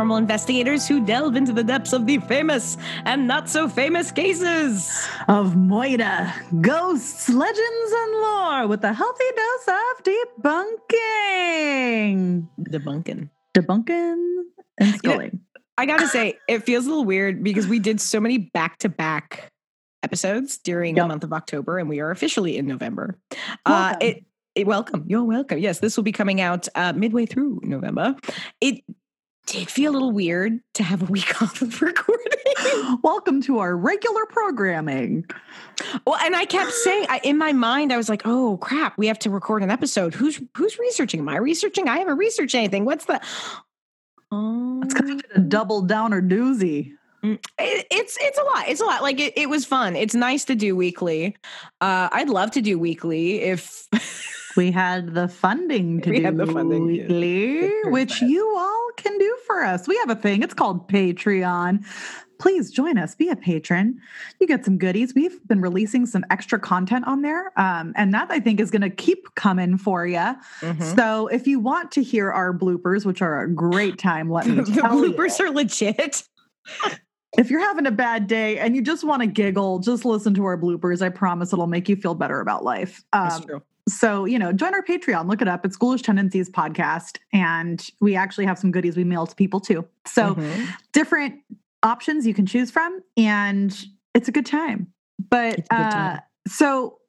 paranormal investigators who delve into the depths of the famous and not so famous cases of Moira, ghosts, legends, and lore with a healthy dose of debunking. Debunking. Debunking and sculling. You know, I gotta say, it feels a little weird because we did so many back to back episodes during yep. the month of October, and we are officially in November. Uh, it, it, welcome, you're welcome. Yes, this will be coming out uh, midway through November. It did feel a little weird to have a week off of recording. welcome to our regular programming. Well, and I kept saying I, in my mind, I was like, "Oh crap, we have to record an episode. Who's who's researching? Am I researching? I haven't researched anything. What's the? Oh, it's kind of a double downer doozy. Mm, it, it's it's a lot. It's a lot. Like it, it was fun. It's nice to do weekly. Uh, I'd love to do weekly if we had the funding to we do the funding, weekly, yeah. which you all can do for us. We have a thing. It's called Patreon. Please join us. Be a patron. You get some goodies. We've been releasing some extra content on there, um, and that I think is going to keep coming for you. Mm-hmm. So if you want to hear our bloopers, which are a great time, let me the bloopers you. are legit if you're having a bad day and you just want to giggle, just listen to our bloopers. I promise it'll make you feel better about life. Um, That's true. So, you know, join our Patreon, look it up. It's Ghoulish Tendencies podcast. And we actually have some goodies we mail to people too. So, mm-hmm. different options you can choose from. And it's a good time. But, good time. Uh, so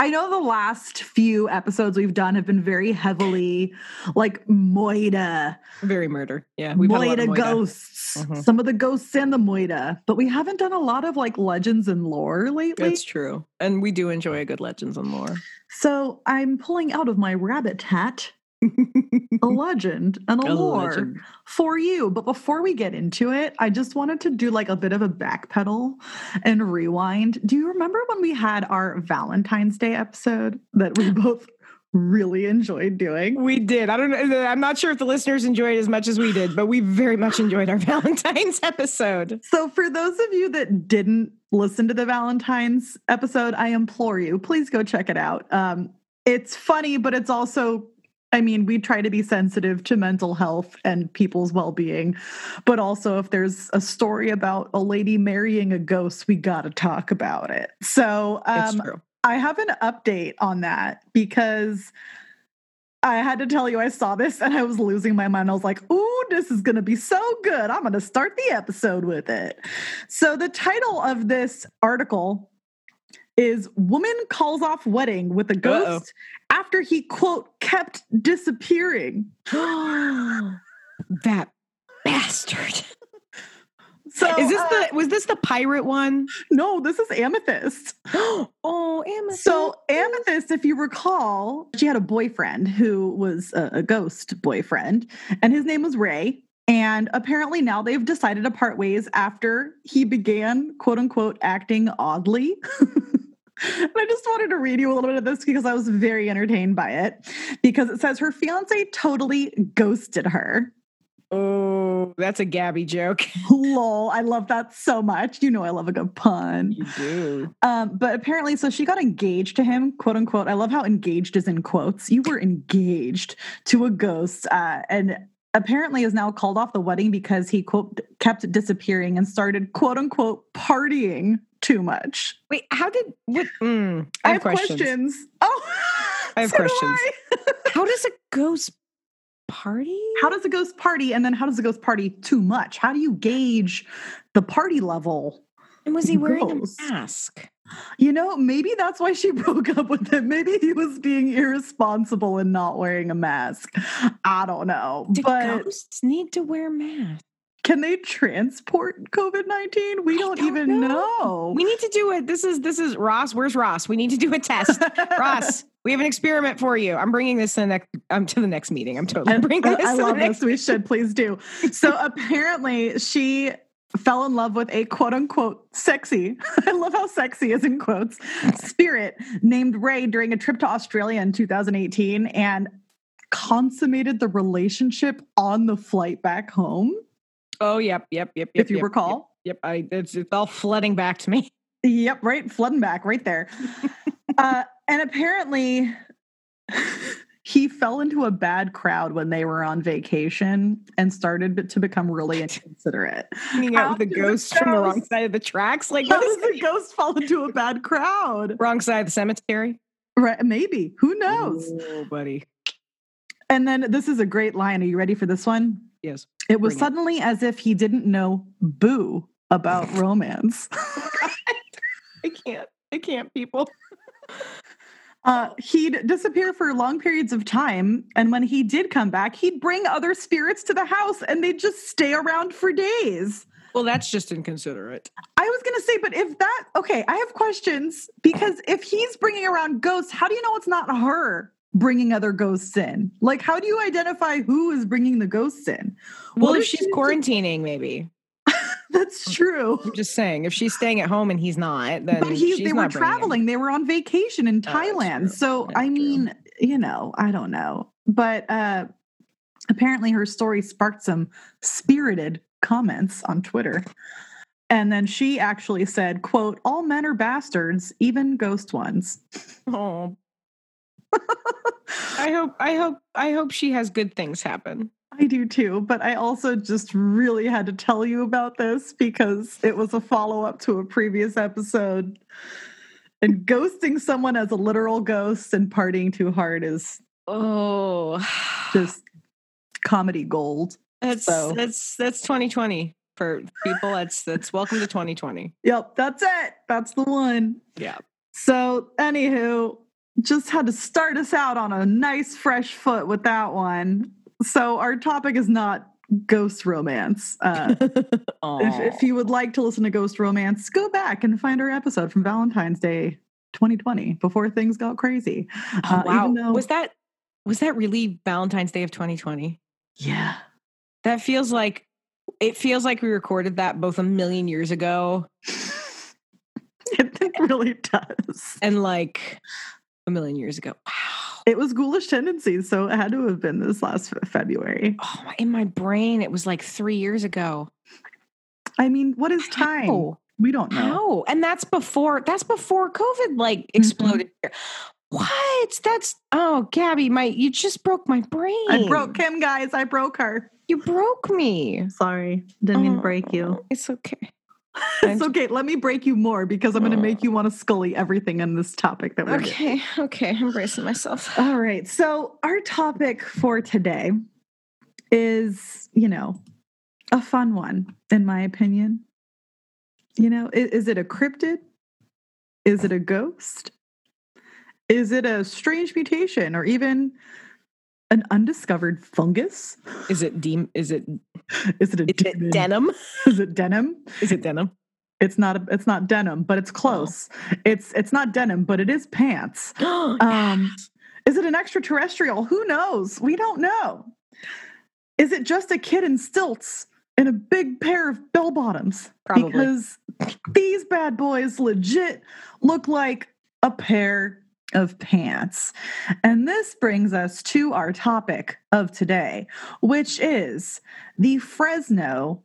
I know the last few episodes we've done have been very heavily like Moida. Very murder. Yeah. We've Moida, Moida. ghosts. Mm-hmm. Some of the ghosts and the Moida. But we haven't done a lot of like legends and lore lately. That's true. And we do enjoy a good legends and lore. So I'm pulling out of my rabbit hat a legend and a, a lore legend. for you. But before we get into it, I just wanted to do like a bit of a backpedal and rewind. Do you remember when we had our Valentine's Day episode that we both really enjoyed doing? We did. I don't know. I'm not sure if the listeners enjoyed as much as we did, but we very much enjoyed our Valentine's episode. So, for those of you that didn't listen to the Valentine's episode, I implore you, please go check it out. Um, it's funny, but it's also I mean, we try to be sensitive to mental health and people's well being, but also if there's a story about a lady marrying a ghost, we got to talk about it. So um, I have an update on that because I had to tell you I saw this and I was losing my mind. I was like, ooh, this is going to be so good. I'm going to start the episode with it. So the title of this article is Woman Calls Off Wedding with a Ghost Uh-oh. after he, quote, kept disappearing. that bastard. So is this uh, the was this the pirate one? No, this is Amethyst. oh, Amethyst. So Amethyst, if you recall, she had a boyfriend who was a, a ghost boyfriend, and his name was Ray. And apparently now they've decided to part ways after he began, quote unquote, acting oddly. And I just wanted to read you a little bit of this because I was very entertained by it. Because it says her fiance totally ghosted her. Oh, that's a Gabby joke. Lol. I love that so much. You know, I love a good pun. You do. Um, but apparently, so she got engaged to him, quote unquote. I love how engaged is in quotes. You were engaged to a ghost. Uh, and apparently is now called off the wedding because he quote kept disappearing and started quote unquote partying too much. Wait, how did what? Mm, I, I, have, questions. questions. Oh, I have so questions. I. how does a ghost party? How does a ghost party? And then how does a ghost party too much? How do you gauge the party level? And was he wearing ghost? a mask? You know, maybe that's why she broke up with him. Maybe he was being irresponsible and not wearing a mask. I don't know. Do but ghosts need to wear masks? Can they transport COVID nineteen? We don't, don't, even know. know. We need to do it. This is this is Ross. Where's Ross? We need to do a test. Ross, we have an experiment for you. I'm bringing this to the next. I'm um, to the next meeting. I'm totally bringing this. I love this. We should please do. So apparently, she fell in love with a quote unquote sexy. I love how sexy is in quotes. Spirit named Ray during a trip to Australia in 2018 and consummated the relationship on the flight back home. Oh, yep, yep, yep, yep. If you yep, recall. Yep, yep. I it's, it's all flooding back to me. Yep, right, flooding back right there. uh, and apparently, he fell into a bad crowd when they were on vacation and started to become really inconsiderate. Hanging out with a ghost from the wrong side of the tracks. Like, how does the ghost fall into a bad crowd? Wrong side of the cemetery. Right, maybe. Who knows? Oh, buddy. And then this is a great line. Are you ready for this one? Yes. It was suddenly it. as if he didn't know boo about romance. I can't. I can't, people. Uh, he'd disappear for long periods of time. And when he did come back, he'd bring other spirits to the house and they'd just stay around for days. Well, that's just inconsiderate. I was going to say, but if that, okay, I have questions because if he's bringing around ghosts, how do you know it's not her bringing other ghosts in? Like, how do you identify who is bringing the ghosts in? Well, what if she's quarantining, maybe. That's true. I'm just saying, if she's staying at home and he's not, then but he's, they were traveling. They were on vacation in oh, Thailand. Oh, so that's I mean, true. you know, I don't know, but uh apparently her story sparked some spirited comments on Twitter. And then she actually said, quote, all men are bastards, even ghost ones. Oh. I hope I hope I hope she has good things happen. I do too, but I also just really had to tell you about this because it was a follow up to a previous episode. And ghosting someone as a literal ghost and partying too hard is oh just comedy gold. That's so. that's that's 2020 for people. That's that's welcome to 2020. Yep, that's it. That's the one. Yeah. So, anywho, just had to start us out on a nice fresh foot with that one so our topic is not ghost romance. Uh, if, if, you would like to listen to ghost romance, go back and find our episode from Valentine's Day 2020 before things got crazy. Oh, uh, wow, though, was that was that really Valentine's Day of 2020? Yeah, that feels like it feels like we recorded that both a million years ago. it really does, and like a million years ago. Wow. It was ghoulish tendencies, so it had to have been this last February. Oh, in my brain, it was like three years ago. I mean, what is time? How? We don't know. How? And that's before that's before COVID like mm-hmm. exploded mm-hmm. What? That's oh, Gabby, my you just broke my brain. I broke Kim, guys. I broke her. You broke me. Sorry, didn't oh, mean to break you. It's okay. it's okay. Let me break you more because I'm going to oh. make you want to scully everything in this topic that we're okay. Doing. Okay, I'm bracing myself. All right. So our topic for today is, you know, a fun one, in my opinion. You know, is, is it a cryptid? Is it a ghost? Is it a strange mutation or even an undiscovered fungus? Is it deem? Is it? Is it a is it denim? Is it denim? Is it denim? It's not. A, it's not denim, but it's close. Oh. It's it's not denim, but it is pants. um, is it an extraterrestrial? Who knows? We don't know. Is it just a kid in stilts and a big pair of bell bottoms? Probably. Because these bad boys legit look like a pair of pants. And this brings us to our topic of today, which is the Fresno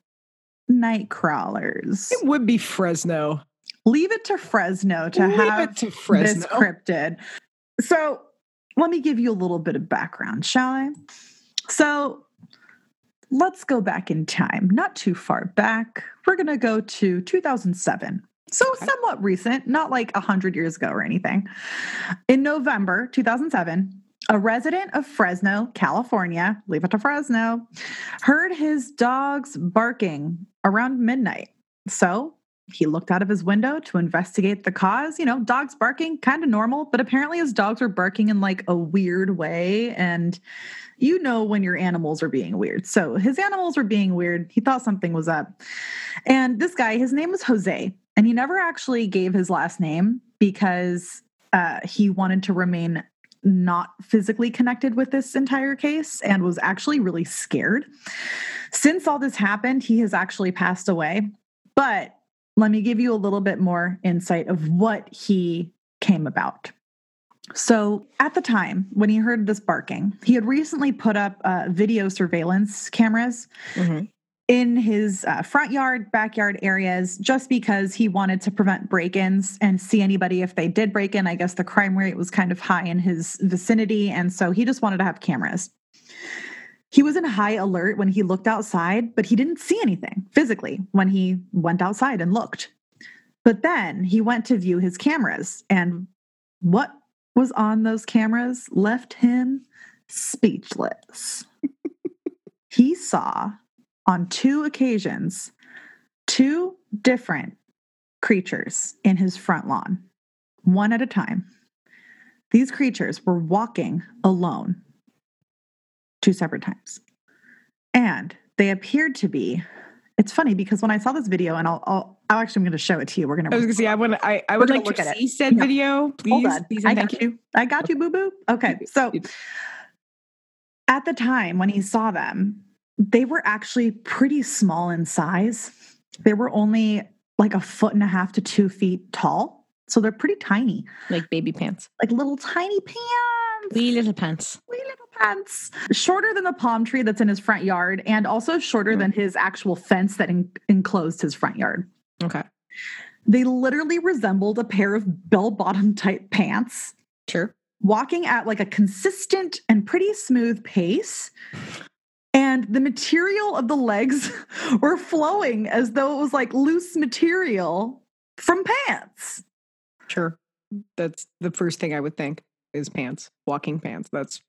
night crawlers. It would be Fresno. Leave it to Fresno to Leave have to Fresno. this cryptid. So let me give you a little bit of background, shall I? So let's go back in time, not too far back. We're going to go to 2007. So okay. somewhat recent, not like 100 years ago or anything. In November 2007, a resident of Fresno, California, leave it to Fresno, heard his dogs barking around midnight. So he looked out of his window to investigate the cause. You know, dogs barking, kind of normal, but apparently his dogs were barking in like a weird way. And you know when your animals are being weird. So his animals were being weird. He thought something was up. And this guy, his name was Jose. And he never actually gave his last name because uh, he wanted to remain not physically connected with this entire case and was actually really scared. Since all this happened, he has actually passed away. But let me give you a little bit more insight of what he came about. So, at the time when he heard this barking, he had recently put up uh, video surveillance cameras. Mm-hmm. In his uh, front yard, backyard areas, just because he wanted to prevent break ins and see anybody if they did break in. I guess the crime rate was kind of high in his vicinity. And so he just wanted to have cameras. He was in high alert when he looked outside, but he didn't see anything physically when he went outside and looked. But then he went to view his cameras, and what was on those cameras left him speechless. he saw on two occasions two different creatures in his front lawn, one at a time. These creatures were walking alone two separate times. And they appeared to be. It's funny because when I saw this video, and I'll, I'll, I'll actually I'm going to show it to you. We're going to. I was going to say I want I, I would like to see it. said no. video, please. Hold on. Please I got you. you. I got you, boo boo. Okay, so at the time when he saw them, they were actually pretty small in size. They were only like a foot and a half to two feet tall, so they're pretty tiny, like baby pants, like little tiny pants Wee little pants. Wee little pants. Shorter than the palm tree that's in his front yard, and also shorter mm. than his actual fence that en- enclosed his front yard. Okay. They literally resembled a pair of bell bottom type pants. Sure. Walking at like a consistent and pretty smooth pace. And the material of the legs were flowing as though it was like loose material from pants. Sure. That's the first thing I would think is pants, walking pants. That's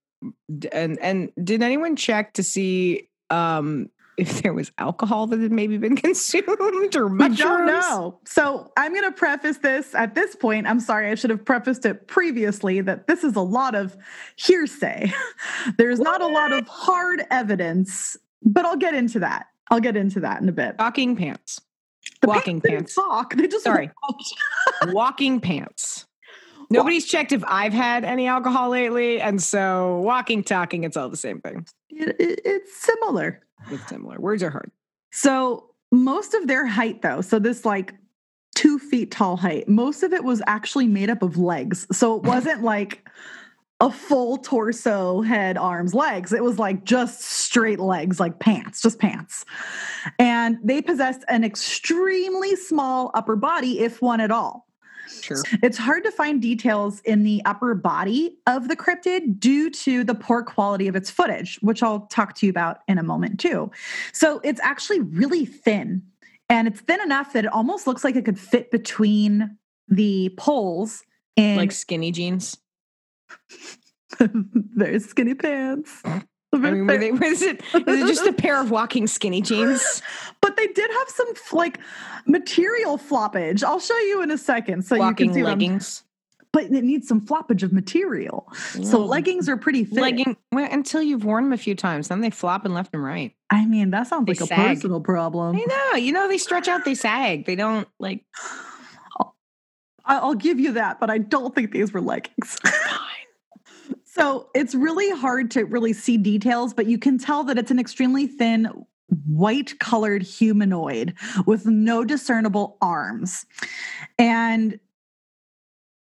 and and did anyone check to see um if there was alcohol that had maybe been consumed or mushrooms? We don't know. So I'm going to preface this at this point. I'm sorry, I should have prefaced it previously that this is a lot of hearsay. There's what? not a lot of hard evidence, but I'll get into that. I'll get into that in a bit. Walking pants. The walking pants. pants. They just sorry. walking pants. Nobody's checked if I've had any alcohol lately, and so walking, talking, it's all the same thing. It, it, it's similar. It's similar. Words are hard. So most of their height, though, so this like two feet tall height, most of it was actually made up of legs. So it wasn't like a full torso, head, arms, legs. It was like just straight legs, like pants, just pants. And they possessed an extremely small upper body, if one at all. Sure. It's hard to find details in the upper body of the cryptid due to the poor quality of its footage, which I'll talk to you about in a moment too. So it's actually really thin. And it's thin enough that it almost looks like it could fit between the poles in like skinny jeans. Very skinny pants. I mean, were they, was it, is it just a pair of walking skinny jeans? But they did have some like material floppage. I'll show you in a second. So walking you can see leggings. But it needs some floppage of material. Yeah. So leggings are pretty thick. Legging well, until you've worn them a few times, then they flop and left and right. I mean, that sounds they like sag. a personal problem. I know. You know, they stretch out, they sag. They don't like. I'll, I'll give you that, but I don't think these were leggings. So it's really hard to really see details, but you can tell that it's an extremely thin, white colored humanoid with no discernible arms. And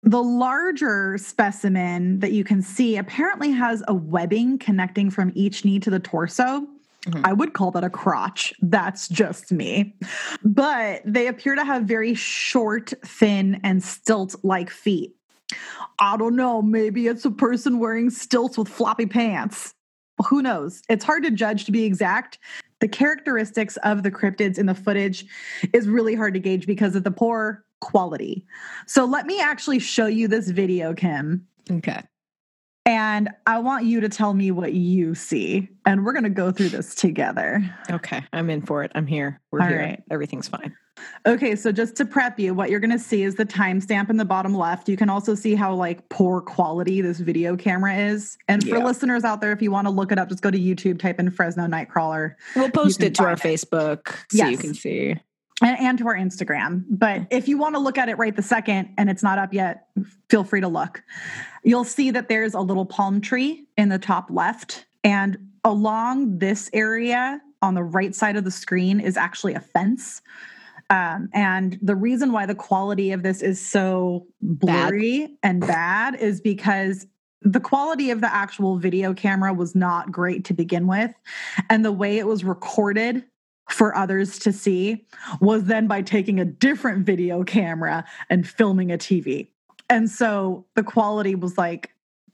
the larger specimen that you can see apparently has a webbing connecting from each knee to the torso. Mm-hmm. I would call that a crotch. That's just me. But they appear to have very short, thin, and stilt like feet. I don't know. Maybe it's a person wearing stilts with floppy pants. Who knows? It's hard to judge to be exact. The characteristics of the cryptids in the footage is really hard to gauge because of the poor quality. So let me actually show you this video, Kim. Okay. And I want you to tell me what you see. And we're going to go through this together. Okay. I'm in for it. I'm here. We're All here. Right. Everything's fine. Okay, so just to prep you, what you're going to see is the timestamp in the bottom left. You can also see how like poor quality this video camera is. And for yeah. listeners out there, if you want to look it up, just go to YouTube, type in Fresno Nightcrawler. We'll post it to our it. Facebook so yes. you can see. And, and to our Instagram. But if you want to look at it right the second and it's not up yet, feel free to look. You'll see that there's a little palm tree in the top left. And along this area on the right side of the screen is actually a fence. Um, and the reason why the quality of this is so blurry bad. and bad is because the quality of the actual video camera was not great to begin with. And the way it was recorded for others to see was then by taking a different video camera and filming a TV. And so the quality was like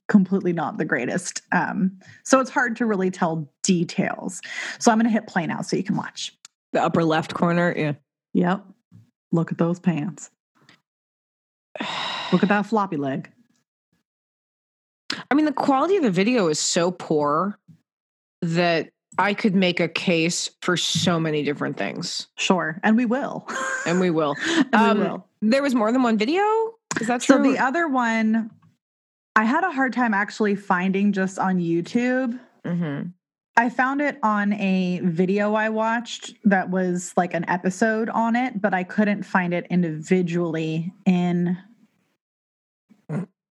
completely not the greatest. Um, so it's hard to really tell details. So I'm going to hit play now so you can watch. The upper left corner. Yeah. Yep. Look at those pants. Look at that floppy leg. I mean, the quality of the video is so poor that I could make a case for so many different things. Sure. And we will. And we will. and um, we will. There was more than one video? Is that true? So the other one, I had a hard time actually finding just on YouTube. Mhm. I found it on a video I watched that was like an episode on it, but I couldn't find it individually in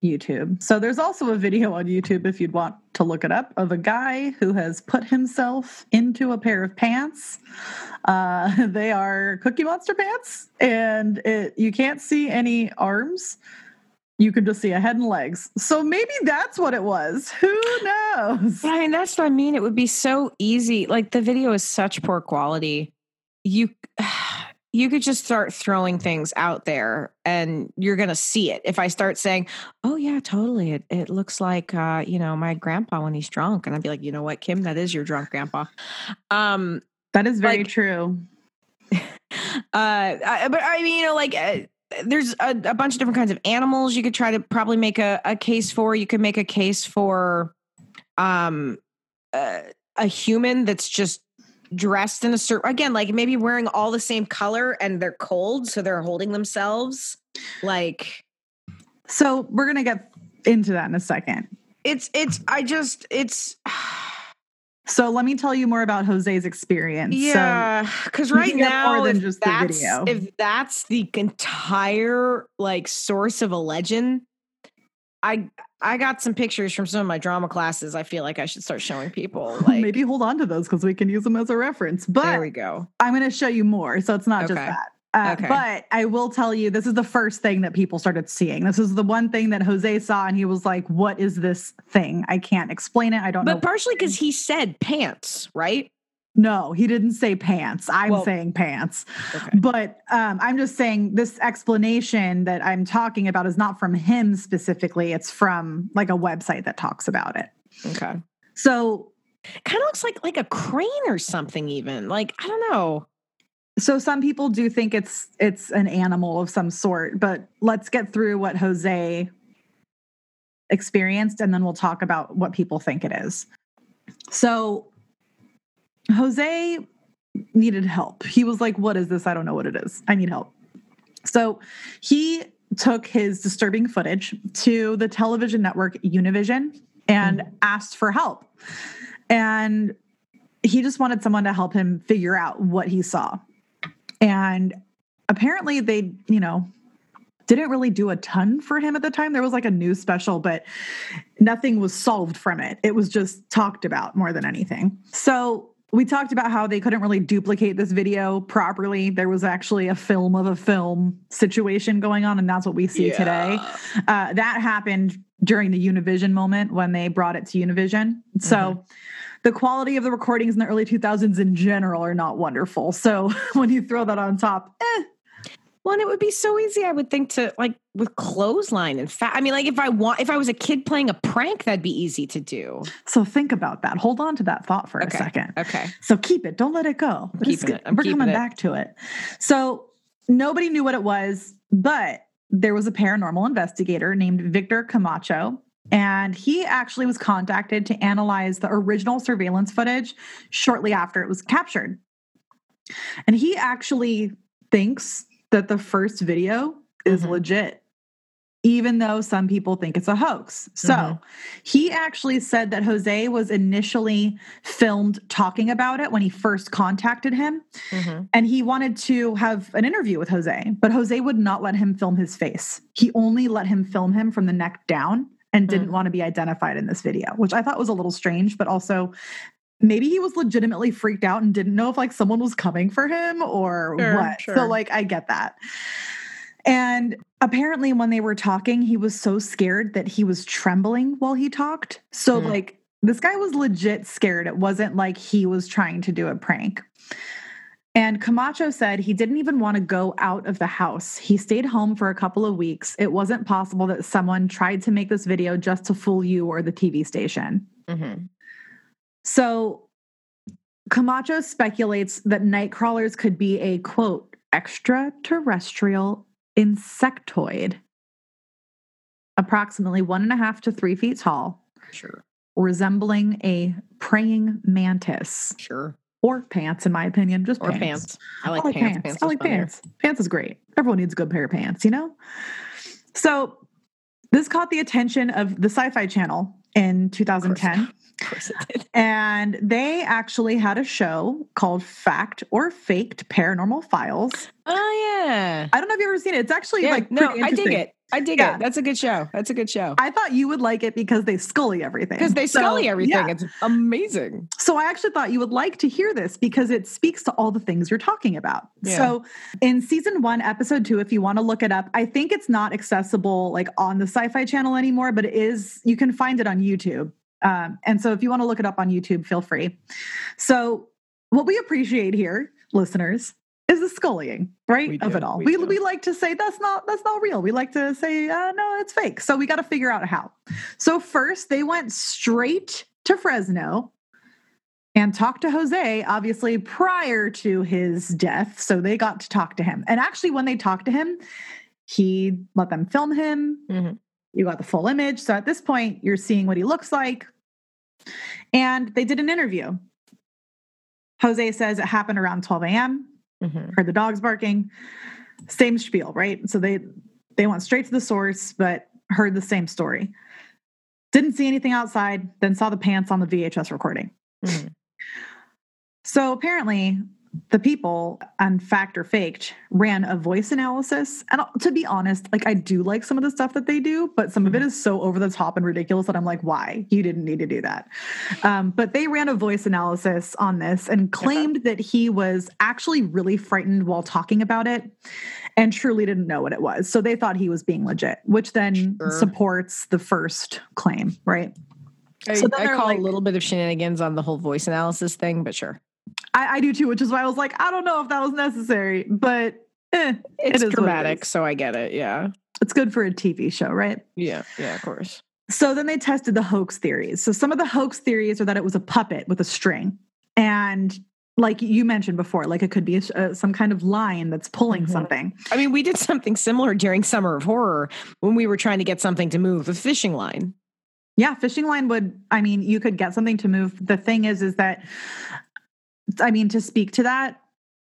YouTube. So there's also a video on YouTube if you'd want to look it up of a guy who has put himself into a pair of pants. Uh, they are Cookie Monster pants, and it, you can't see any arms. You can just see a head and legs. So maybe that's what it was. Who knows? I mean, that's what I mean. It would be so easy. Like the video is such poor quality. You you could just start throwing things out there and you're gonna see it. If I start saying, Oh yeah, totally. It it looks like uh, you know, my grandpa when he's drunk. And I'd be like, you know what, Kim, that is your drunk grandpa. Um That is very Like- true. uh I, but I mean, you know, like uh, there's a, a bunch of different kinds of animals you could try to probably make a, a case for. You could make a case for um uh, a human that's just dressed in a certain again, like maybe wearing all the same color and they're cold, so they're holding themselves. Like So we're gonna get into that in a second. it's it's I just it's So let me tell you more about Jose's experience. Yeah, because we right now, if just that's if that's the entire like source of a legend, I I got some pictures from some of my drama classes. I feel like I should start showing people. Like, maybe hold on to those because we can use them as a reference. But there we go. I'm going to show you more. So it's not just that. Uh, Okay. But I will tell you, this is the first thing that people started seeing. This is the one thing that Jose saw, and he was like, What is this thing? I can't explain it. I don't But know. But partially because he said pants, right? No, he didn't say pants. I'm Well- saying pants. Okay. But um, I'm just saying this explanation that I'm talking about is not from him specifically. It's from like a website that talks about it. Okay. So Kind of looks like like a crane or something. Even like I don't know. so some people do think it's it's an animal of some sort, but let's get through what Jose experienced and then we'll talk about what people think it is. So Jose needed help. He was like, "What is this? I don't know what it is. I need help." So he took his disturbing footage to the television network Univision and mm-hmm. asked for help. And he just wanted someone to help him figure out what he saw. And apparently they, you know, didn't really do a ton for him at the time. There was like a news special, but nothing was solved from it. It was just talked about more than anything. So we talked about how they couldn't really duplicate this video properly. There was actually a film of a film situation going on, and that's what we see today. Uh, that happened during the Univision moment when they brought it to Univision. So the quality of the recordings in the early 2000s in general are not wonderful. So when you throw that on top, eh, Well, and it would be so easy, I would think, to like with clothesline. and fat. I mean, like if I want, if I was a kid playing a prank, that'd be easy to do. so think about that. Hold on to that thought for Okay. a second. Okay. So keep it. Don't let it go. keeping It's good. it. We're coming it. back to it. So nobody knew what it was, but there was a paranormal investigator named Victor Camacho. And he actually was contacted to analyze the original surveillance footage shortly after it was captured. And he actually thinks that the first video is Mhm. legit, even though some people think it's a hoax. So Mhm. he actually said that Jose was initially filmed talking about it when he first contacted him. Mhm. And he wanted to have an interview with Jose, but Jose would not let him film his face. He only let him film him from the neck down and didn't Mm. want to be identified in this video, which I thought was a little strange, but also maybe he was legitimately freaked out and didn't know if like someone was coming for him or Sure, what. sure. So like I get that. And apparently when they were talking, he was so scared that he was trembling while he talked. So Hmm. like this guy was legit scared. It wasn't like he was trying to do a prank. And Camacho said he didn't even want to go out of the house. He stayed home for a couple of weeks. It wasn't possible that someone tried to make this video just to fool you or the TV station. Mm-hmm. So Camacho speculates that night crawlers could be a quote, extraterrestrial insectoid, approximately one and a half to three feet tall. Sure. Resembling a praying mantis. Sure or pants, in my opinion. Just or pants. pants. I like, I like pants. pants. pants I like pants. Pants is great. Everyone needs a good pair of pants, you know? So this caught the attention of the Sci Fi Channel in 2010. Of course it did. And they actually had a show called Fact or Faked Paranormal Files. Oh yeah. I don't know if you've ever seen it. It's actually yeah, like no, I dig it. I dig yeah. it. That's a good show. That's a good show. I thought you would like it because they scully everything. Because they scully so, everything. Yeah. It's amazing. So I actually thought you would like to hear this because it speaks to all the things you're talking about. Yeah. So in season one, episode two, if you want to look it up, I think it's not accessible like on the sci-fi channel anymore, but it is, you can find it on YouTube. Um, and so if you want to look it up on YouTube, feel free. So what we appreciate here, listeners, is the scullying, right? Of it all. We, we, we, like to say that's not that's not real. We like to say uh, no, it's fake. So we got to figure out how. So first, they went straight to Fresno and talked to Jose, obviously prior to his death. So they got to talk to him. And actually, when they talked to him, he let them film him. Mm-hmm. You got the full image. So at this point, you're seeing what he looks like. And they did an interview. Jose says it happened around 12 a.m mm-hmm. heard the dogs barking same spiel right so they they went straight to the source but heard the same story didn't see anything outside then saw the pants on the vhs recording mm-hmm. so apparently the people on fact or faked ran a voice analysis and to be honest like i do like some of the stuff that they do but some of it mm-hmm. so over the top and ridiculous that i'm like why you didn't need to do that um, but they ran a voice analysis on this and claimed that he was actually really frightened while talking about it and truly didn't know what it was so they thought he was being legit which then sure. supports the first claim right I, so I call like, a little bit of shenanigans on the whole voice analysis thing, but sure. I, I, do too, which is why I was like, I don't know if that was necessary, but eh, it's it dramatic, it so I get it. Yeah. It's good for a TV show, right? Yeah, yeah, of course. So then they tested the hoax theories. So some of the hoax theories are that it was a puppet with a string. And like you mentioned before, like it could be a, uh, some kind of line that's pulling mm-hmm. something. I mean, we did something similar during Summer of Horror when we were trying to get something to move, the fishing line. Yeah, fishing line would, I mean, you could get something to move. The thing is, is that I mean, to speak to that,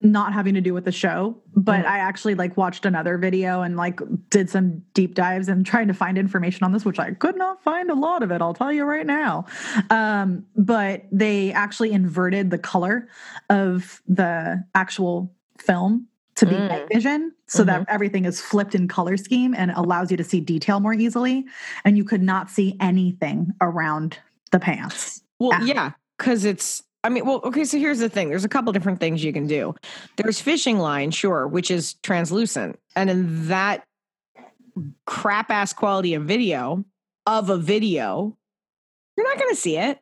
not having to do with the show, but mm. I actually like watched another video and like did some deep dives and trying to find information on this, which I could not find a lot of it. I'll tell you right now. Um, but they actually inverted the color of the actual film to be mm. night vision so mm-hmm. that everything is flipped in color scheme and allows you to see detail more easily. And you could not see anything around the pants. Well, yeah, because it's I mean, well, okay, so here's the thing. There's a couple different things you can do. There's fishing line, sure, which is translucent. And in that crap ass quality of video of a video, you're not going to see it.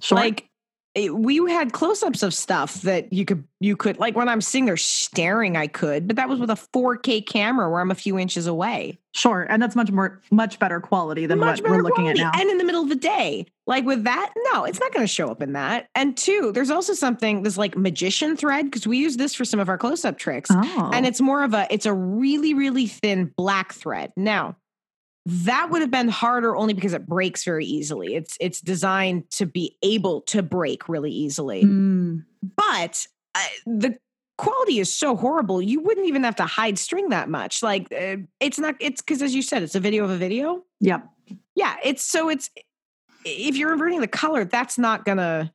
Sure. Like it, we had close-ups of stuff that you could you could like when I'm sitting there staring, I could, but that was with a 4K camera where I'm a few inches away. Sure, and that's much more much better quality than much what we're looking quality. at now. And in the middle of the day, like with that, no, it's not going to show up in that. And two, there's also something this like magician thread because we use this for some of our close-up tricks, oh. and it's more of a it's a really really thin black thread. Now that would have been harder only because it breaks very easily. It's it's designed to be able to break really easily. Mm. But uh, the quality is so horrible. You wouldn't even have to hide string that much. Like uh, it's not it's cuz as you said it's a video of a video. Yep. Yeah, it's so it's if you're inverting the color that's not going to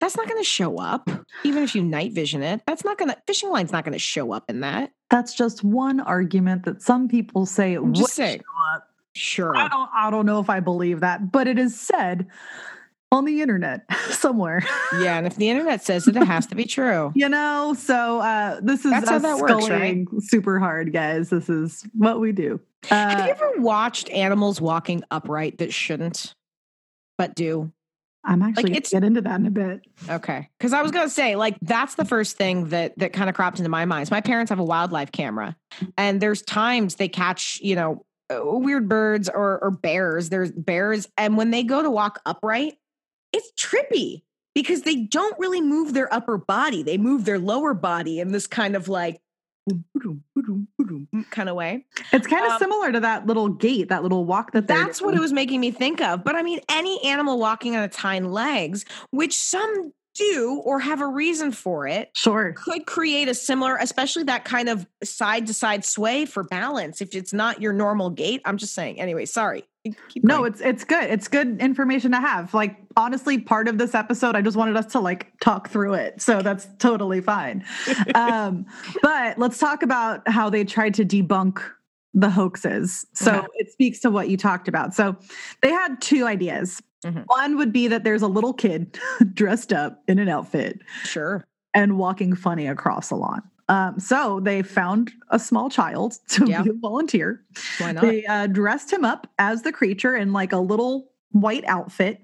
that's not going to show up even if you night vision it. That's not going to fishing line's not going to show up in that. That's just one argument that some people say it would show up Sure. I don't I don't know if I believe that, but it is said on the internet somewhere. Yeah, and if the internet says it, it has to be true. you know, so uh this is That's how that works, right? super hard, guys. This is what we do. Uh, Have you ever watched animals walking upright that shouldn't, but do? I'm actually like it's, get into that in a bit. Okay. Cause I was gonna say, like, that's the first thing that that kind of cropped into my mind. So my parents have a wildlife camera, and there's times they catch, you know, uh, weird birds or or bears. There's bears, and when they go to walk upright, it's trippy because they don't really move their upper body. They move their lower body in this kind of like kind of way. It's kind of um, similar to that little gait, that little walk that That's doing. what it was making me think of. But I mean, any animal walking on its hind legs, which some do or have a reason for it sure. could create a similar especially that kind of side to side sway for balance if it's not your normal gait. I'm just saying. Anyway sorry. No it's it's good. It's good information to have. Like honestly part of this episode i just wanted us to like talk through it. So that's totally fine. Um but let's talk about how they tried to debunk the hoaxes. So yeah. it speaks to what you talked about. So they had two ideas Mm-hmm. One would be that there's a little kid dressed up in an outfit. Sure. And walking funny across the lawn. Um, so they found a small child to yeah. be a volunteer. Why not? They uh, dressed him up as the creature in like a little white outfit,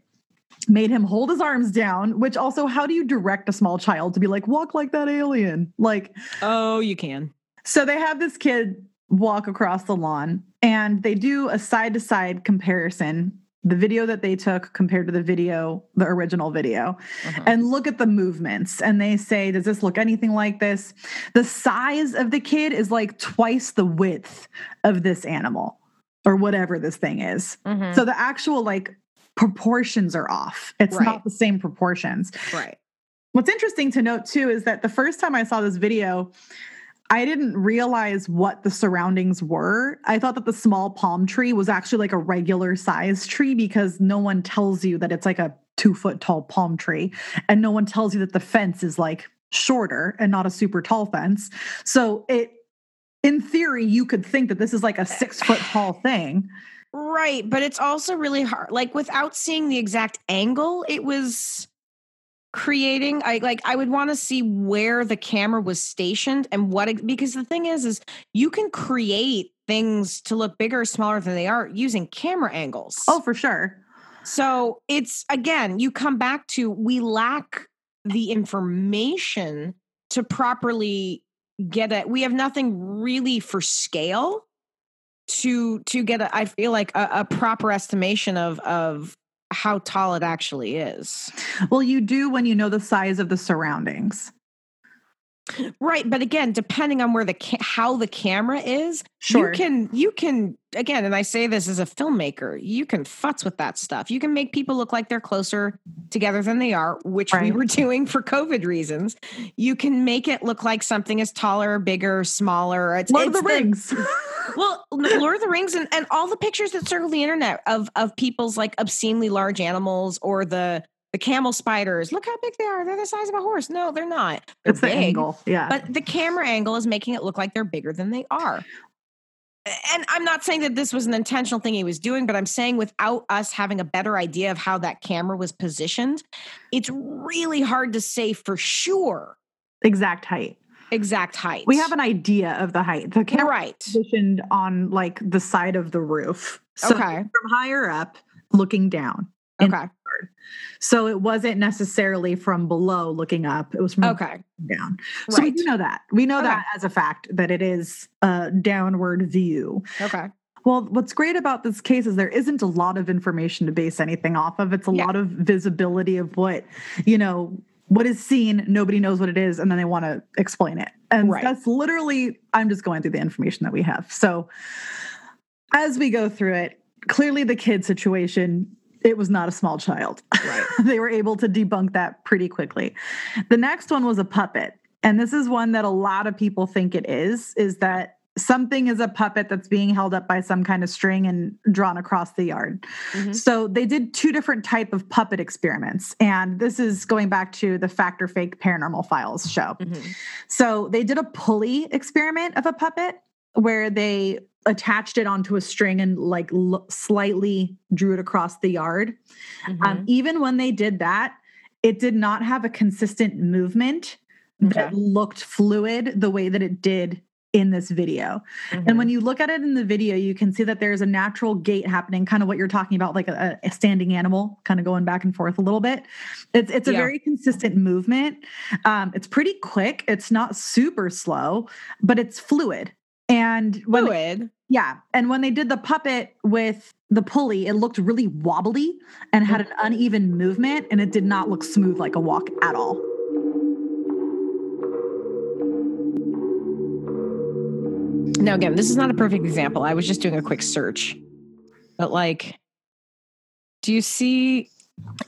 made him hold his arms down, which also, how do you direct a small child to be like, walk like that alien? Like, oh, you can. So they have this kid walk across the lawn and they do a side to side comparison the video that they took compared to the video, the original video, uh-huh. and look at the movements. And they say, Does this look anything like this? The size of the kid is like twice the width of this animal or whatever this thing is. Mm-hmm. So the actual like proportions are off. It's right. not the same proportions. Right. What's interesting to note too is that the first time I saw this video, I didn't realize what the surroundings were. I thought that the small palm tree was actually like a regular size tree because no one tells you that it's like a two foot tall palm tree. And no one tells you that the fence is like shorter and not a super tall fence. So it, in theory, you could think that this is like a six foot tall thing. Right. But it's also really hard. Like without seeing the exact angle, it was creating i like i would want to see where the camera was stationed and what it, because the thing is is you can create things to look bigger or smaller than they are using camera angles. Oh for sure. So it's again you come back to we lack the information to properly get it we have nothing really for scale to to get a, I feel like a, a proper estimation of of how tall it actually is. Well, you do when you know the size of the surroundings. Right, but again, depending on where the ca- how the camera is, sure. you can you can again, and I say this as a filmmaker, you can futz with that stuff. You can make people look like they're closer together than they are, which right. we were doing for COVID reasons. You can make it look like something is taller, bigger, smaller. It's, Lord it's of the, Rings. well, Lord of the Rings and, and all the pictures that circle the internet of of people's like obscenely large animals or the the camel spiders, look how big they are. They're the size of a horse. No, they're not. They're it's big, the angle. Yeah. But the camera angle is making it look like they're bigger than they are. And I'm not saying that this was an intentional thing he was doing, but I'm saying without us having a better idea of how that camera was positioned, it's really hard to say for sure. Exact height. Exact height. We have an idea of the height. The camera right. positioned on like the side of the roof. So okay. From higher up, looking down. Okay. So it wasn't necessarily from below looking up. It was from okay. down. So right. we do know that. We know okay. that as a fact that it is a downward view. Okay. Well, what's great about this case is there isn't a lot of information to base anything off of. It's a yeah. lot of visibility of what, you know, what is seen, nobody knows what it is, and then they want to explain it. And right. that's literally, I'm just going through the information that we have. So as we go through it, clearly the kid situation it was not a small child. Right. they were able to debunk that pretty quickly. The next one was a puppet. And this is one that a lot of people think it is is that something is a puppet that's being held up by some kind of string and drawn across the yard. Mm-hmm. So they did two different type of puppet experiments and this is going back to the fact or fake paranormal files show. Mm-hmm. So they did a pulley experiment of a puppet where they attached it onto a string and like l- slightly drew it across the yard. Um, mm-hmm. Um, even when they did that, it did not have a consistent movement okay. that looked fluid the way that it did in this video. Mm-hmm. And when you look at it in the video, you can see that there's a natural gait happening, kind of what you're talking about, like a, a standing animal, kind of going back and forth a little bit. It's it's a yeah. very consistent movement. Um, it's pretty quick. It's not super slow, but it's fluid. And when fluid. They, yeah, and when they did the puppet with the pulley, it looked really wobbly and had an uneven movement, and it did not look smooth like a walk at all. Now, again, this is not a perfect example. I was just doing a quick search, but like, do you see?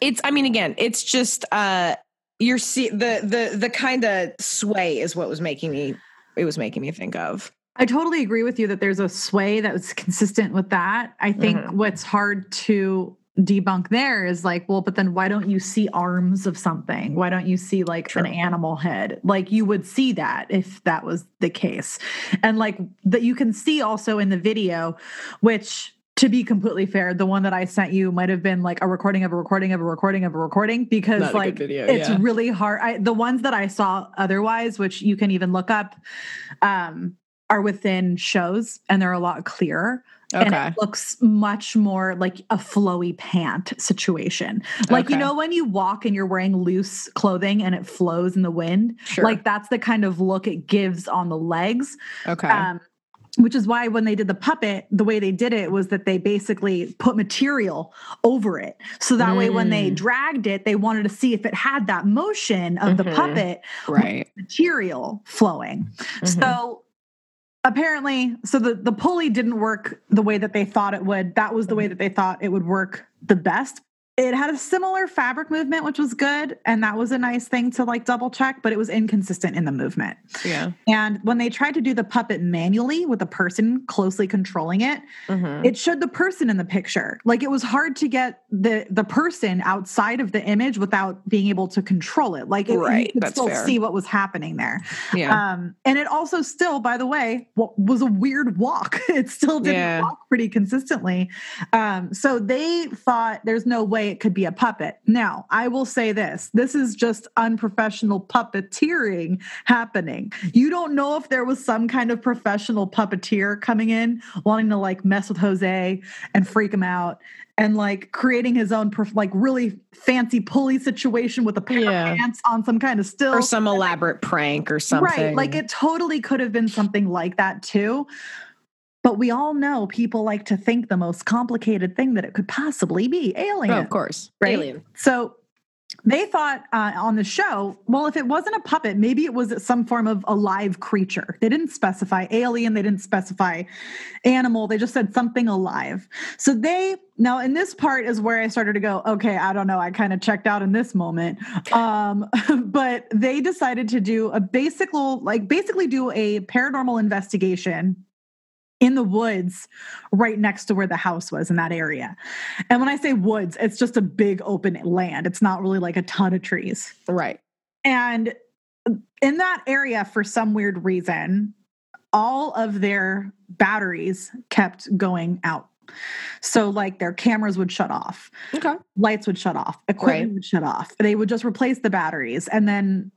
It's. I mean, again, it's just uh, you're see the the the kind of sway is what was making me. It was making me think of. I totally agree with you that there's a sway that was consistent with that. I think mm-hmm. what's hard to debunk there is like, well, but then why don't you see arms of something? Why don't you see like True. an animal head? Like you would see that if that was the case. And like that you can see also in the video, which to be completely fair, the one that I sent you might have been like a recording of a recording of a recording of a recording because Not like video, it's yeah. really hard. I, the ones that I saw otherwise, which you can even look up, um, are within shows and they're a lot clearer. Okay. And it looks much more like a flowy pant situation. Like, okay. you know, when you walk and you're wearing loose clothing and it flows in the wind, sure. like that's the kind of look it gives on the legs. Okay. Um, which is why when they did the puppet, the way they did it was that they basically put material over it. So that mm. way, when they mm. dragged it, they wanted to see if it had that motion of mm-hmm. the puppet, right? Material flowing. Mm-hmm. So apparently so the the pulley didn't work the way that they thought it would. That was the way mm-hmm. that they thought it would work the best it had a similar fabric movement which was good and that was a nice thing to like double check but it was inconsistent in the movement. Yeah. And when they tried to do the puppet manually with a person closely controlling it mm-hmm. it showed the person in the picture. Like it was hard to get the the person outside of the image without being able to control it. Like it, right, you could that's still fair. see what was happening there. Yeah. Um and it also still by the way was a weird walk. It still didn't yeah. walk pretty consistently. Um so they thought there's no way it could be a puppet. Now, I will say this this is just unprofessional puppeteering happening. You don't know if there was some kind of professional puppeteer coming in wanting to like mess with Jose and freak him out and like creating his own like really fancy pulley situation with a pair yeah. of pants on some kind of still or some elaborate prank or something. Right. Like it totally could have been something like that too. But we all know people like to think the most complicated thing that it could possibly be alien. Oh, of course. Right? Alien. So they thought uh, on the show, well, if it wasn't a puppet, maybe it was some form of a live creature. They didn't specify alien, they didn't specify animal, they just said something alive. So they, now in this part is where I started to go, okay, I don't know, I kind of checked out in this moment. Um, but they decided to do a basic, little, like basically do a paranormal investigation in the woods right next to where the house was in that area. And when I say woods, it's just a big open land. It's not really like a ton of trees. Right. And in that area, for some weird reason, all of their batteries kept going out. So, like, their cameras would shut off. Okay. Lights would shut off. Equipment right. would shut off. They would just replace the batteries. And then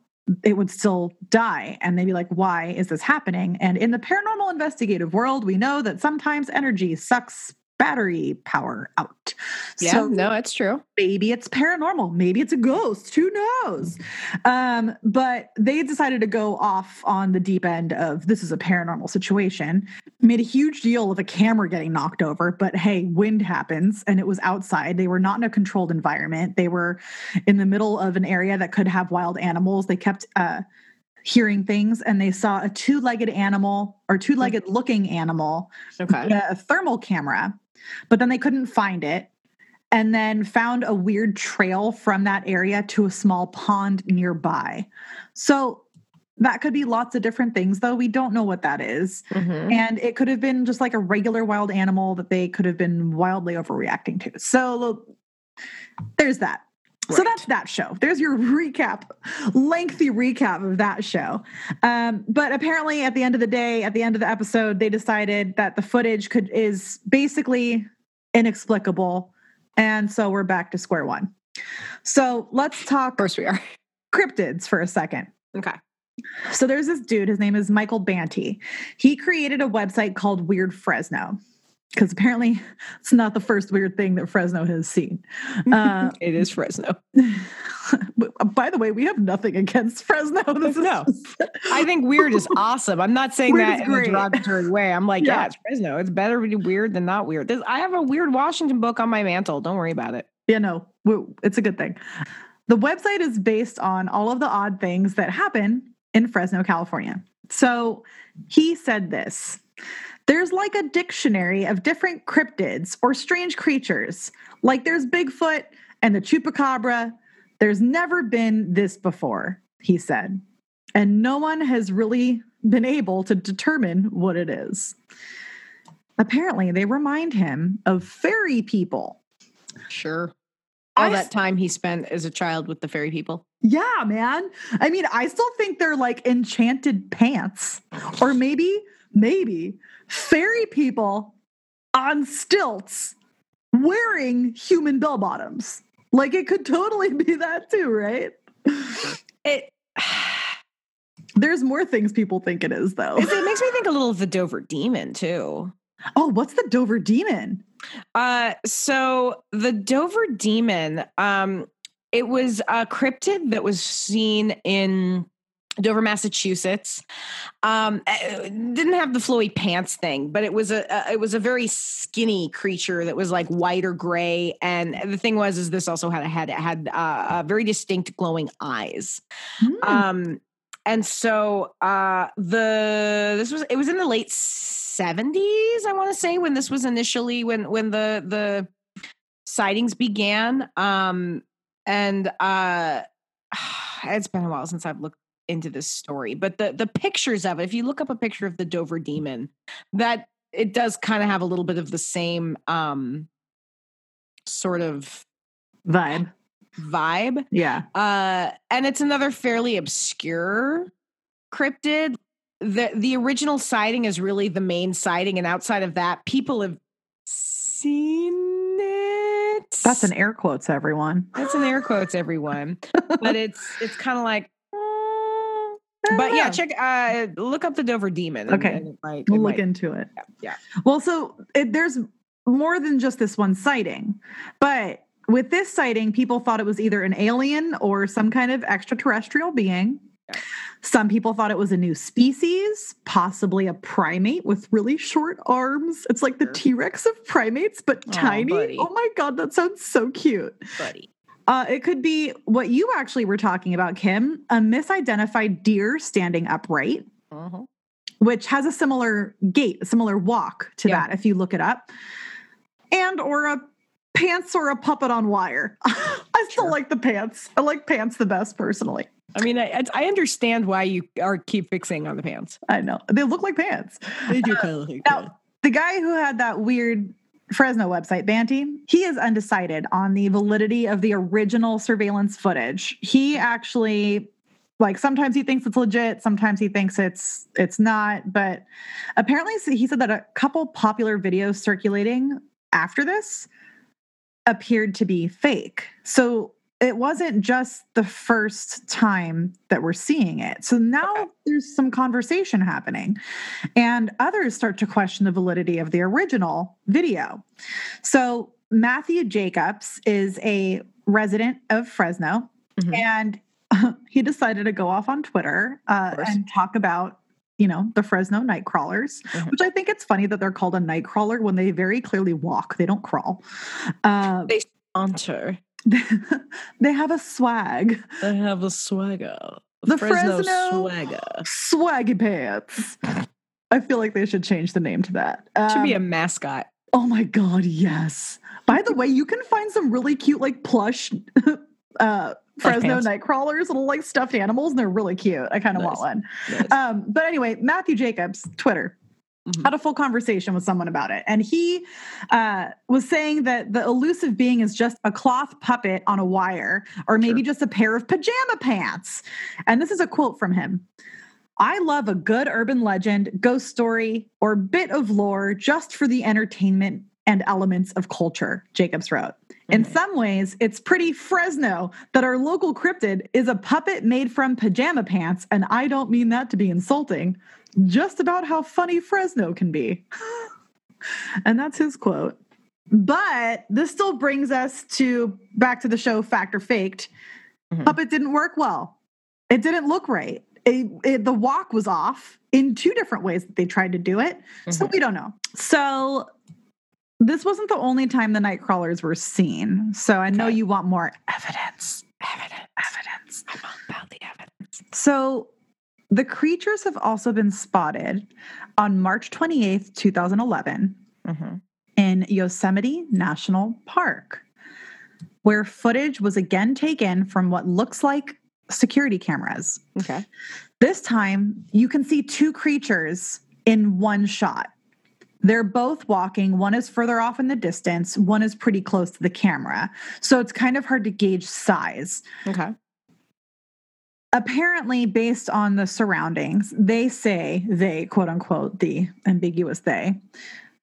it would still die. And they'd be like, why is this happening? And in the paranormal investigative world, we know that sometimes energy sucks battery power out. Yeah, so no, it's true. Maybe it's paranormal. Maybe it's a ghost. Who knows? Um, but they decided to go off on the deep end of this is a paranormal situation. Made a huge deal of a camera getting knocked over, but hey, wind happens and it was outside. They were not in a controlled environment. They were in the middle of an area that could have wild animals. They kept uh, hearing things and they saw a two-legged animal or two-legged looking animal okay. a thermal camera but then they couldn't find it and then found a weird trail from that area to a small pond nearby. So that could be lots of different things, though. We don't know what that is. Mm-hmm. And it could have been just like a regular wild animal that they could have been wildly overreacting to. So there's that. Right. So that's that show. There's your recap, lengthy recap of that show. Um, but apparently, at the end of the day, at the end of the episode, they decided that the footage could is basically inexplicable, and so we're back to square one. So let's talk. Course, we are cryptids for a second. Okay. So there's this dude, his name is Michael Banty. He created a website called Weird Fresno because apparently it's not the first weird thing that Fresno has seen. Uh, it is Fresno. by the way, we have nothing against Fresno. This no, just... I think weird is awesome. I'm not saying weird that in a derogatory way. I'm like, yeah. yeah. it's Fresno. It's better to be weird than not weird. I have a weird Washington book on my mantle. Don't worry about it. Yeah, no, it's a good thing. The website is based on all of the odd things that happen in Fresno, California. So he said this. There's like a dictionary of different cryptids or strange creatures. Like there's Bigfoot and the chupacabra. There's never been this before, he said. And no one has really been able to determine what it is. Apparently, they remind him of fairy people. Sure. All I that time he spent as a child with the fairy people. Yeah, man. I mean, I still think they're like enchanted pants. Or maybe, maybe fairy people on stilts wearing human bell bottoms. Like it could totally be that too, right? It There's more things people think it is though. It makes me think a little of the Dover demon too. Oh, what's the Dover demon? Uh so the Dover demon um it was a cryptid that was seen in Dover, Massachusetts. Um, eh, didn't have the flowy pants thing, but it was a, a, it was a very skinny creature that was like white or gray. And the thing was, is this also had a head, it had uh, very distinct glowing eyes. Mm. Um, and so uh, the this was it was in the late seventies, I want to say, when this was initially when when the the sightings began. Um, and uh, it's been a while since I've looked into this story, but the the pictures of it, if you look up a picture of the Dover demon, that it does kind of have a little bit of the same um sort of vibe vibe. Yeah. Uh and it's another fairly obscure cryptid. The the original sighting is really the main sighting and outside of that people have seen it. That's an air quotes everyone. That's an air quotes everyone. but it's it's kind of like but yeah, check uh look up the Dover Demon. And, okay, and it might, it we'll might, look into it. Yeah. yeah. Well, so it, there's more than just this one sighting, but with this sighting, people thought it was either an alien or some kind of extraterrestrial being. Yeah. Some people thought it was a new species, possibly a primate with really short arms. It's like the T Rex of primates, but oh, tiny. Buddy. Oh my God, that sounds so cute. Buddy. Uh, it could be what you actually were talking about, Kim a misidentified deer standing upright, uh-huh. which has a similar gait, a similar walk to yeah. that if you look it up, and or a pants or a puppet on wire. I still sure. like the pants. I like pants the best personally. I mean, I, I understand why you are keep fixing on the pants. I know they look like pants. They do kind of like now, The guy who had that weird Fresno website, Banty, he is undecided on the validity of the original surveillance footage. He actually like sometimes he thinks it's legit, sometimes he thinks it's it's not, but apparently he said that a couple popular videos circulating after this appeared to be fake. So it wasn't just the first time that we're seeing it. So now okay. there's some conversation happening, and others start to question the validity of the original video. So Matthew Jacobs is a resident of Fresno, mm-hmm. and he decided to go off on Twitter uh, and talk about you know the Fresno night crawlers, mm-hmm. which I think it's funny that they're called a night crawler when they very clearly walk; they don't crawl. Uh, they saunter. They have a swag. They have a swagger. The Fresno, Fresno swagger. Swaggy pants. I feel like they should change the name to that. Um, should be a um, mascot. Oh my god, yes. By the way, you can find some really cute like plush uh Fresno night crawlers, little like stuffed animals, and they're really cute. I kind of nice. want one. Nice. Um, but anyway, Matthew Jacobs, Twitter, Mm-hmm. had a full conversation with someone about it. And he uh, was saying that the elusive being is just a cloth puppet on a wire, or maybe sure. just a pair of pajama pants. And this is a quote from him I love a good urban legend, ghost story, or bit of lore just for the entertainment and elements of culture, Jacobs wrote. Mm-hmm. In some ways, it's pretty Fresno that our local cryptid is a puppet made from pajama pants, and I don't mean that to be insulting, just about how funny Fresno can be. and that's his quote. But this still brings us to back to the show Fact or Faked. Mhm. Puppet didn't work well. It didn't look right. It, it- the walk was off in two different ways that they tried to do it. So Mhm. we don't know. So this wasn't the only time the night crawlers were seen. So I know Okay. you want more evidence. Evidence. Evidence. I'm all about the evidence. So the creatures have also been spotted on March 28th, 2011 Mhm. in Yosemite National Park, where footage was again taken from what looks like security cameras. Okay. This time, you can see two creatures in one shot. They're both walking. One is further off in the distance, one is pretty close to the camera. So it's kind of hard to gauge size. Okay. Apparently, based on the surroundings, they say, they, quote unquote, the ambiguous they,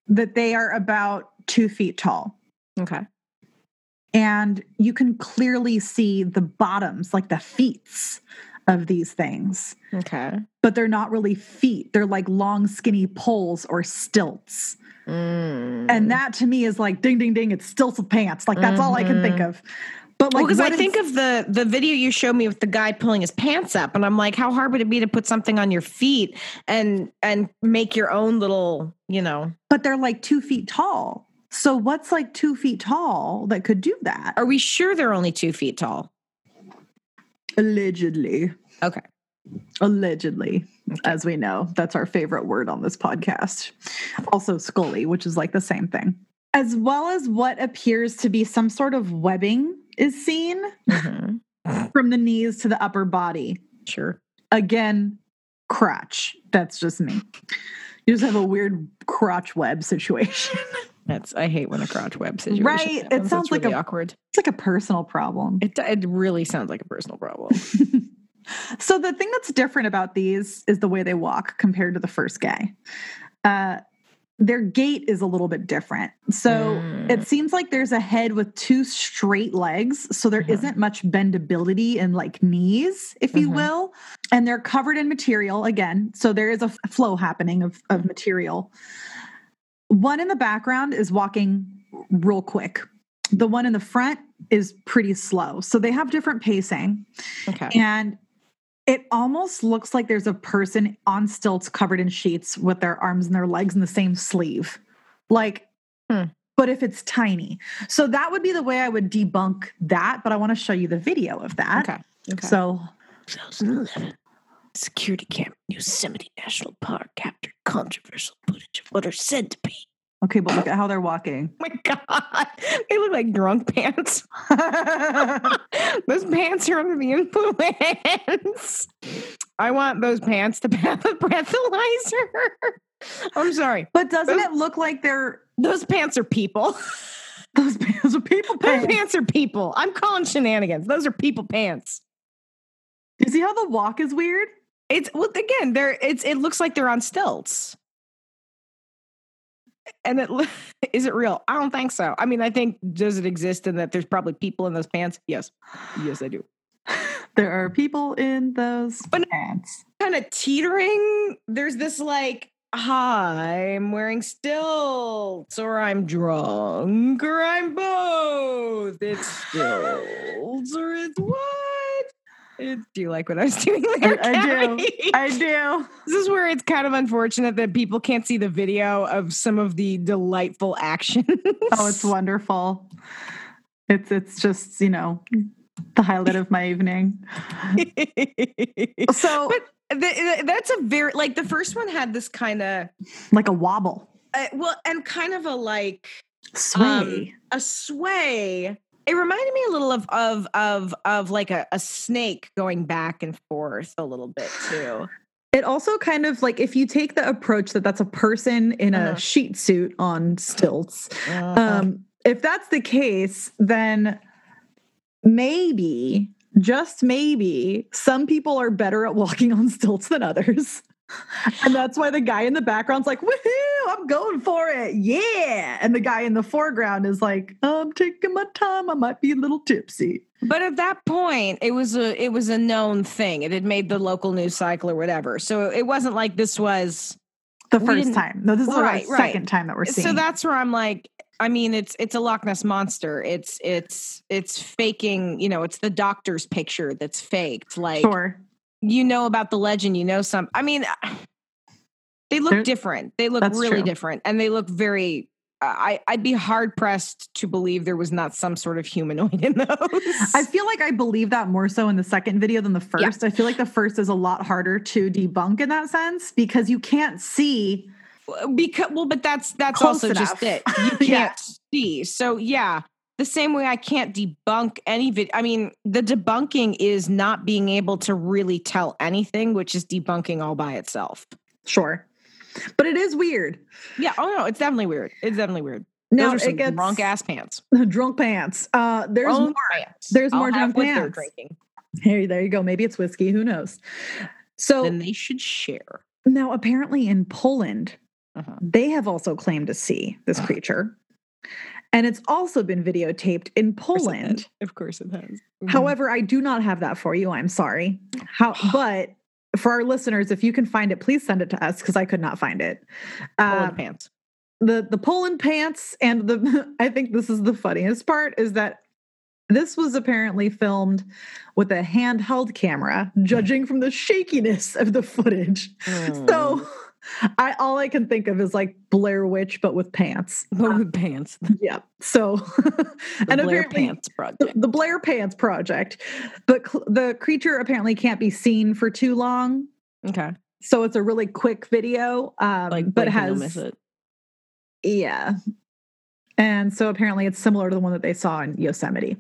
that they are about two feet tall. Okay. And you can clearly see the bottoms, like the feets of these things. Okay. but they're not really feet. They're like long, skinny poles or stilts. Mm. And that to me is like ding, ding, ding. It's stilts of pants. Like that's all I can think Mhm. of. But like, because what I think of the the video you showed me with the guy pulling his pants up, and I'm like, how hard would it be to put something on your feet and and make your own little, you know? but they're like two feet tall. So what's like two feet tall that could do that? Are we sure they're only two feet tall? Allegedly. Okay. Allegedly, as we know, that's our favorite word on this podcast. Also, Scully, which is like the same thing. As well as what appears to be some sort of webbing is seen Mhm. from the knees to the upper body. Sure. again crotch that's just me you just have a weird crotch web situation That's I hate when a crotch web situation. Right, it happens. It's sounds like really a- awkward. it's like a personal problem It it really sounds like a personal problem. so the thing that's different about these is the way they walk compared to the first guy uh, their gait is a little bit different so Mm. it seems like there's a head with two straight legs so there Mhm. not much bendability in like knees if you Mhm. will and they're covered in material again so there is a flow happening of, of material one in the background is walking real quick the one in the front is pretty slow so they have different pacing Okay. and it almost looks like there's a person on stilts covered in sheets with their arms and their legs in the same sleeve. Like, Hmm. but if it's tiny. So that would be the way I would debunk that. But I want to show you the video of that. Okay. Okay. So 2011. Security camera, Yosemite National Park captured controversial footage of what are said to be. Okay, but look at how they're walking. Oh my God, they look like drunk pants. those pants are under the influence. I want those pants to have a breathalyzer. I'm sorry. but doesn't Those- it look like they're Those pants are people. those pants are people Those pants? pants are people. I'm calling shenanigans. Those are people pants. You see how the walk is weird? It's well again, they're it's it looks like they're on stilts. And it is it real? I don't think so. I mean, I think does it exist and that there's probably people in those pants? Yes. Yes, I do. There are people in those But- pants. Kind of teetering. There's this like hi, I'm wearing stilts or I'm drunk or I'm both. It's stilts or it's what? Do you like what I was doing there? I, I do. I do. This is where it's kind of unfortunate that people can't see the video of some of the delightful action. Oh, it's wonderful. It's it's just, you know, the highlight of my evening. So but th- that's a very like the first one had this kind of like a wobble. uh, well and kind of a like Sway. um, a sway. It reminded me a little of of of of like a, a snake going back and forth a little bit too. it also kind of like if you take the approach that that's a person in Uh-huh. a sheet suit on stilts. Uh, Um, if that's the case, then maybe, just maybe, some people are better at walking on stilts than others. And that's why the guy in the background's like, woohoo, I'm going for it. Yeah. And the guy in the foreground is like, I'm taking my time. I might be a little tipsy. But at that point, it was a it was a known thing. It had made the local news cycle or whatever. So it wasn't like this was the first time. No, this is right, the second time that we're seeing. So that's where I'm like, I mean, it's it's a Loch Ness monster. It's it's it's faking. You know, it's the doctor's picture that's faked. Like, sure. You know about the legend. You know some. I mean, they look They're, different. They look really true. different, and they look very. Uh, I I'd be hard pressed to believe there was not some sort of humanoid in those. I feel like I believe that more so in the second video than the first. Yeah. I feel like the first is a lot harder to debunk in that sense because you can't see because well, but that's that's Close also enough. just it. You can't yeah. see. So yeah, the same way I can't debunk any video. I mean, the debunking is not being able to really tell anything, which is debunking all by itself. Sure. But it is weird. Yeah. Oh no, it's definitely weird. It's definitely weird. Are some gets, drunk ass pants. drunk pants. Uh, there's drunk more. Pants. There's I'll more drunk pants. drinking. Hey, there you go. Maybe it's whiskey. Who knows? So then they should share. Now, apparently in Poland, uh-huh. They have also claimed to see this uh-huh. creature. And it's also been videotaped in Poland. Of course it has. Mm-hmm. However, I do not have that for you. I'm sorry. How but for our listeners, if you can find it, please send it to us because I could not find it. Poland uh, pants. The the Poland pants and the I think this is the funniest part is that this was apparently filmed with a handheld camera, judging from the shakiness of the footage. Mm. So I all I can think of is like Blair Witch, but with pants. But with pants. Yeah. So, and Blair Pants Project. The, the, Blair Pants Project, but cl- the creature apparently can't be seen for too long. Okay. So it's a really quick video, um, like, but has it. Yeah. And so apparently it's similar to the one that they saw in Yosemite.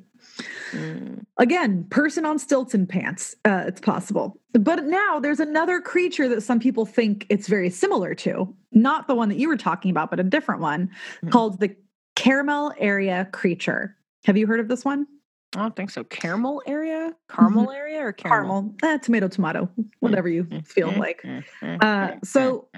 Mm. Again, person on stilts and pants. Uh, it's possible. But now there's another creature that some people think it's very similar to. Not the one that you were talking about, but a different one mm. called the caramel area creature. Have you heard of this one? I don't think so. Caramel area? Caramel mm-hmm. area or caramel? Caramel. Eh, tomato, tomato. Whatever you mm-hmm. feel like. Mm-hmm. Uh, so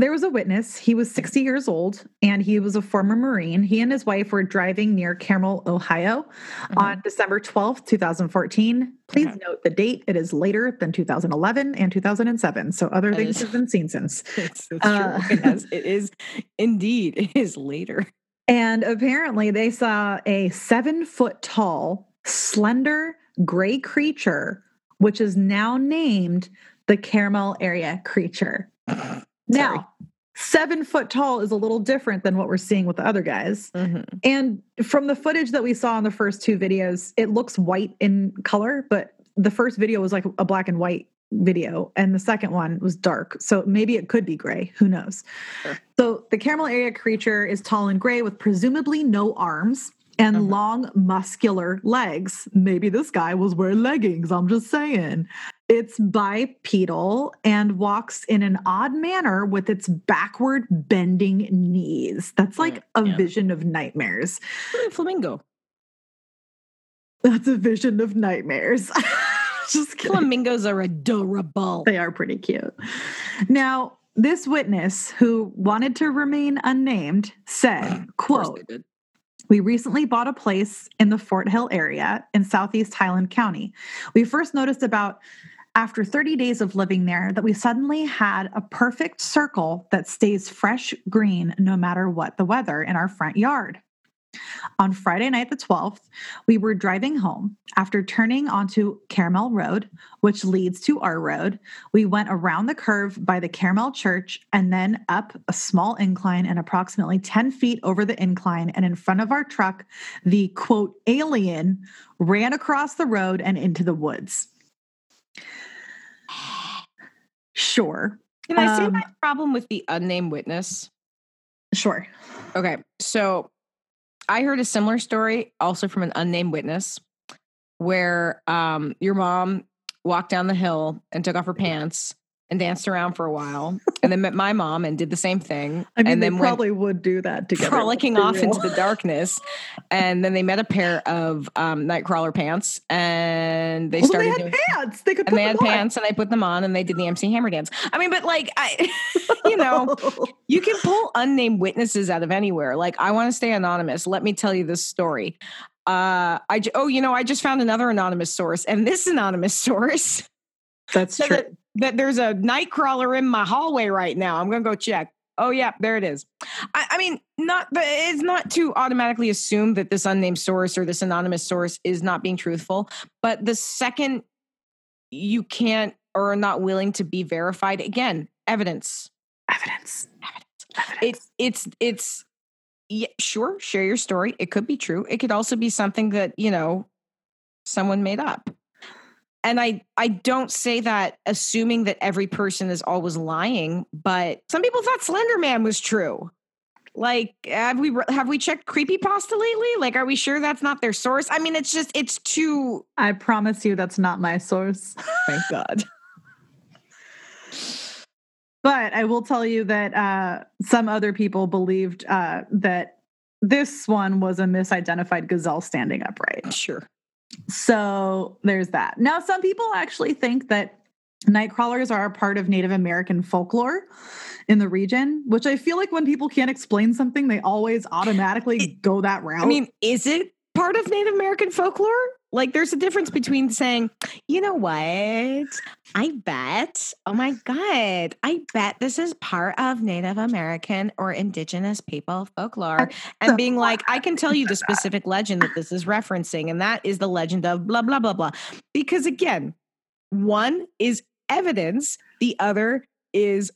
there was a witness. He was 60 years old and he was a former Marine. He and his wife were driving near Carmel, Ohio mm-hmm. on December 12th, 2014. Please note the date. It is later than 2011 and 2007. So other things have been seen since. It's, it's uh, true. It, has, it is indeed, it is later. And apparently they saw a seven foot tall, slender gray creature, which is now named the Carmel area creature. Now, seven foot tall is a little different than what we're seeing with the other guys. Mm-hmm. And from the footage that we saw in the first two videos, it looks white in color, but the first video was like a black and white video and the second one was dark so maybe it could be gray who knows sure. so the caramel area creature is tall and gray with presumably no arms and mm-hmm. long muscular legs maybe this guy was wearing leggings i'm just saying it's bipedal and walks in an odd manner with its backward bending knees. That's like a yeah. vision of nightmares. Flamingo. That's a vision of nightmares. Just kidding. Flamingos are adorable. They are pretty cute. Now, this witness who wanted to remain unnamed said, quote, we recently bought a place in the Fort Hill area in southeast Highland County. We first noticed about after 30 days of living there that we suddenly had a perfect circle that stays fresh green no matter what the weather in our front yard. On Friday night, the 12th, we were driving home. After turning onto Caramel Road, which leads to our road, we went around the curve by the Caramel Church and then up a small incline and approximately 10 feet over the incline. And in front of our truck, the quote, alien ran across the road and into the woods. Sure. Can I um, say my problem with the unnamed witness? Sure. Okay. So I heard a similar story also from an unnamed witness where um, your mom walked down the hill and took off her pants and danced around for a while, and then met my mom and did the same thing. I mean, and they then probably would do that together. frolicking off into the darkness. And then they met a pair of um, Nightcrawler pants, and they Well, started they had doing. pants. They could put And they had on. pants, and I put them on, and they did the MC Hammer dance. I mean, but like, I, you know, you can pull unnamed witnesses out of anywhere. Like, I want to stay anonymous. Let me tell you this story. Uh, I oh, you know, I just found another anonymous source, and this anonymous source That's true. that, that there's a night crawler in my hallway right now. I'm gonna go check. Oh yeah, there it is. I, I mean, not but it's not to automatically assume that this unnamed source or this anonymous source is not being truthful. But the second you can't or are not willing to be verified, again, evidence. Evidence. Evidence. It's it's it's yeah, sure, share your story. It could be true. It could also be something that, you know, someone made up. And I I don't say that assuming that every person is always lying, but some people thought Slender Man was true. Like have we have we checked creepy pasta lately? Like are we sure that's not their source? I mean, it's just it's too I promise you that's not my source. thank God. But I will tell you that uh, some other people believed uh, that this one was a misidentified gazelle standing upright. Sure. So there's that. Now, some people actually think that nightcrawlers are a part of Native American folklore in the region, which I feel like when people can't explain something, they always automatically go that route. I mean, is it part of Native American folklore? Like, there's a difference between saying, you know what? I bet, oh my God, I bet this is part of Native American or Indigenous people folklore. And being like, I can tell you the specific legend that this is referencing, and that is the legend of blah, blah, blah, blah. Because again, one is evidence, the other is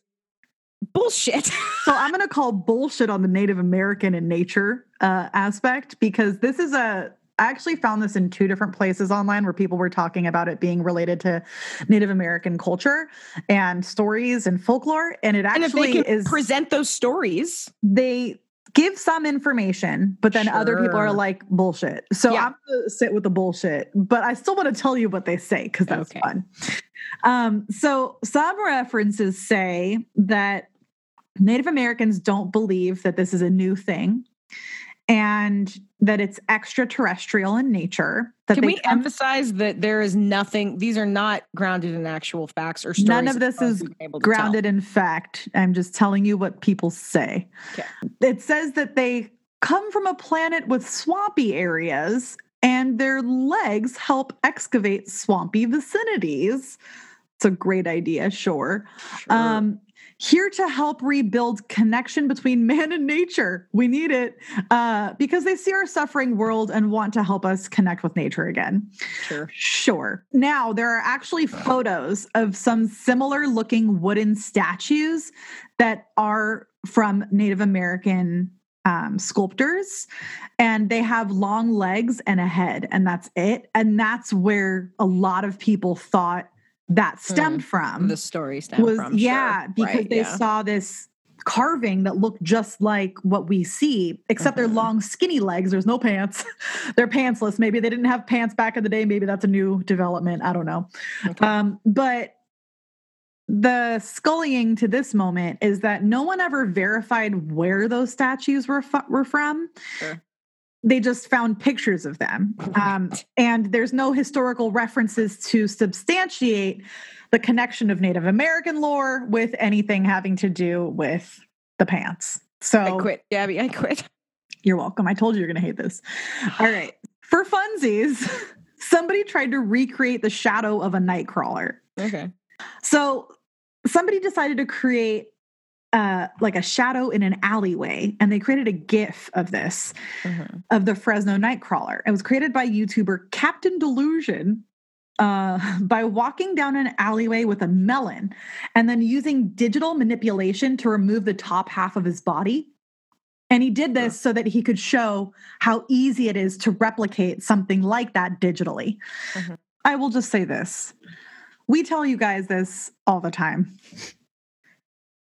bullshit. so I'm going to call bullshit on the Native American in nature uh, aspect because this is a. I actually found this in two different places online where people were talking about it being related to Native American culture and stories and folklore. And it and actually they can is present those stories, they give some information, but then other people are like bullshit. So Yeah. I'm gonna sit with the bullshit, but I still want to tell you what they say because that's Okay. fun. Um, so some references say that Native Americans don't believe that this is a new thing and that it's extraterrestrial in nature. That Can we come- emphasize that there is nothing? These are not grounded in actual facts or stories. None of this is we've been able to tell. grounded in fact. I'm just telling you what people say. Okay. It says that they come from a planet with swampy areas and their legs help excavate swampy vicinities. It's a great idea, sure. Sure. Um, here to help rebuild connection between man and nature. We need it uh, because they see our suffering world and want to help us connect with nature again. sure. Sure. Now, there are actually photos of some similar looking wooden statues that are from Native American um, sculptors, and they have long legs and a head, and that's it. And that's where a lot of people thought that stemmed from. The story stem was from. yeah, sure. because Right, they yeah. saw this carving that looked just like what we see, except they're Mhm. long, skinny legs. There's no pants. they're pantsless. Maybe they didn't have pants back in the day. Maybe that's a new development. I don't know. Okay. Um, but the scullying to this moment is that no one ever verified where those statues were fu- were from. Sure. They just found pictures of them, um, and there's no historical references to substantiate the connection of Native American lore with anything having to do with the pants. So I quit, Gabby. I quit. you're welcome. I told you you're going to hate this. All right. For funsies, somebody tried to recreate the shadow of a nightcrawler. Okay. So somebody decided to create uh, like a shadow in an alleyway, and they created a GIF of this Mhm. of the Fresno Nightcrawler. It was created by YouTuber Captain Disillusion. Uh, by walking down an alleyway with a melon and then using digital manipulation to remove the top half of his body. And he did this so that he could show how easy it is to replicate something like that digitally. Mhm. I will just say this we tell you guys this all the time.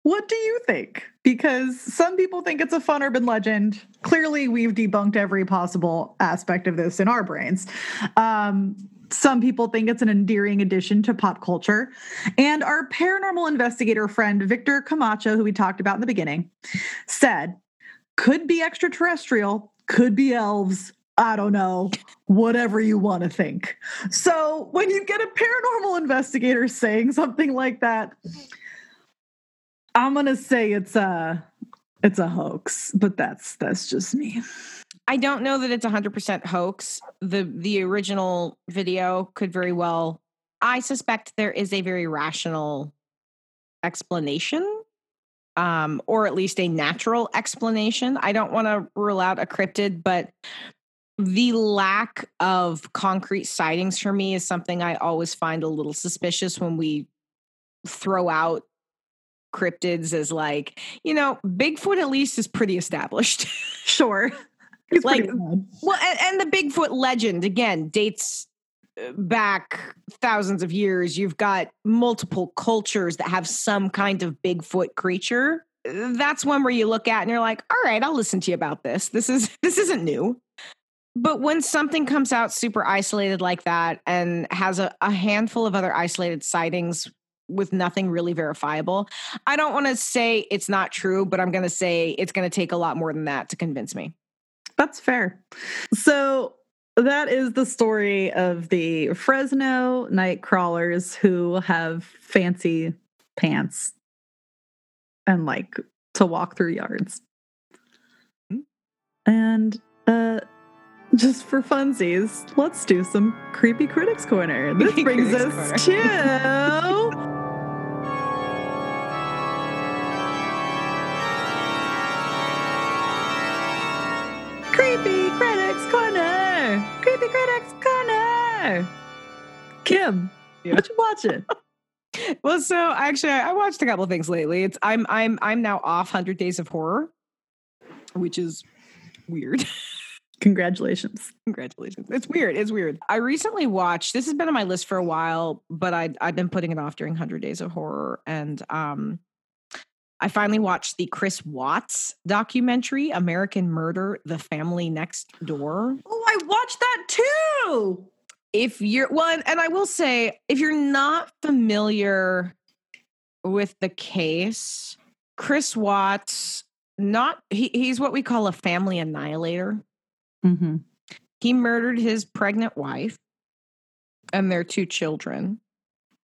What do you think? Because some people think it's a fun urban legend. Clearly, we've debunked every possible aspect of this in our brains. Um, some people think it's an endearing addition to pop culture. And our paranormal investigator friend, Victor Camacho, who we talked about in the beginning, said, could be extraterrestrial, could be elves. I don't know, whatever you want to think. So when you get a paranormal investigator saying something like that, I'm gonna say it's a it's a hoax, but that's that's just me. I don't know that it's 100% hoax. The the original video could very well I suspect there is a very rational explanation um or at least a natural explanation. I don't want to rule out a cryptid, but the lack of concrete sightings for me is something I always find a little suspicious when we throw out cryptids as like, you know, Bigfoot at least is pretty established. sure. He's like, well, and, and, the Bigfoot legend again dates uh, back thousands of years. You've got multiple cultures that have some kind of Bigfoot creature. That's one where you look at and you're like, all right, I'll listen to you about this. This is this isn't new. But when something comes out super isolated like that and has a, a handful of other isolated sightings with nothing really verifiable, I don't want to say it's not true, but I'm going to say it's going to take a lot more than that to convince me. That's fair. So that is the story of the Fresno night crawlers who have fancy pants and like to walk through yards. Hmm. And uh just for funsies, let's do some creepy critics corner. This brings us to Critics Corner! Creepy Critics Corner! Kim, what you watching? well, so actually, I watched a couple of things lately. It's I'm I'm I'm now off Hundred Days of Horror, which is weird. Congratulations. Congratulations. It's weird. It's weird. I recently watched this has been on my list for a while, but I I've been putting it off during 100 Days of Horror and um I finally watched the Chris Watts documentary, American Murder The Family Next Door. Oh, I watched that too. If you're well, and, and I will say, if you're not familiar with the case, Chris Watts, not he, he's what we call a family annihilator. Mm-hmm. He murdered his pregnant wife and their two children,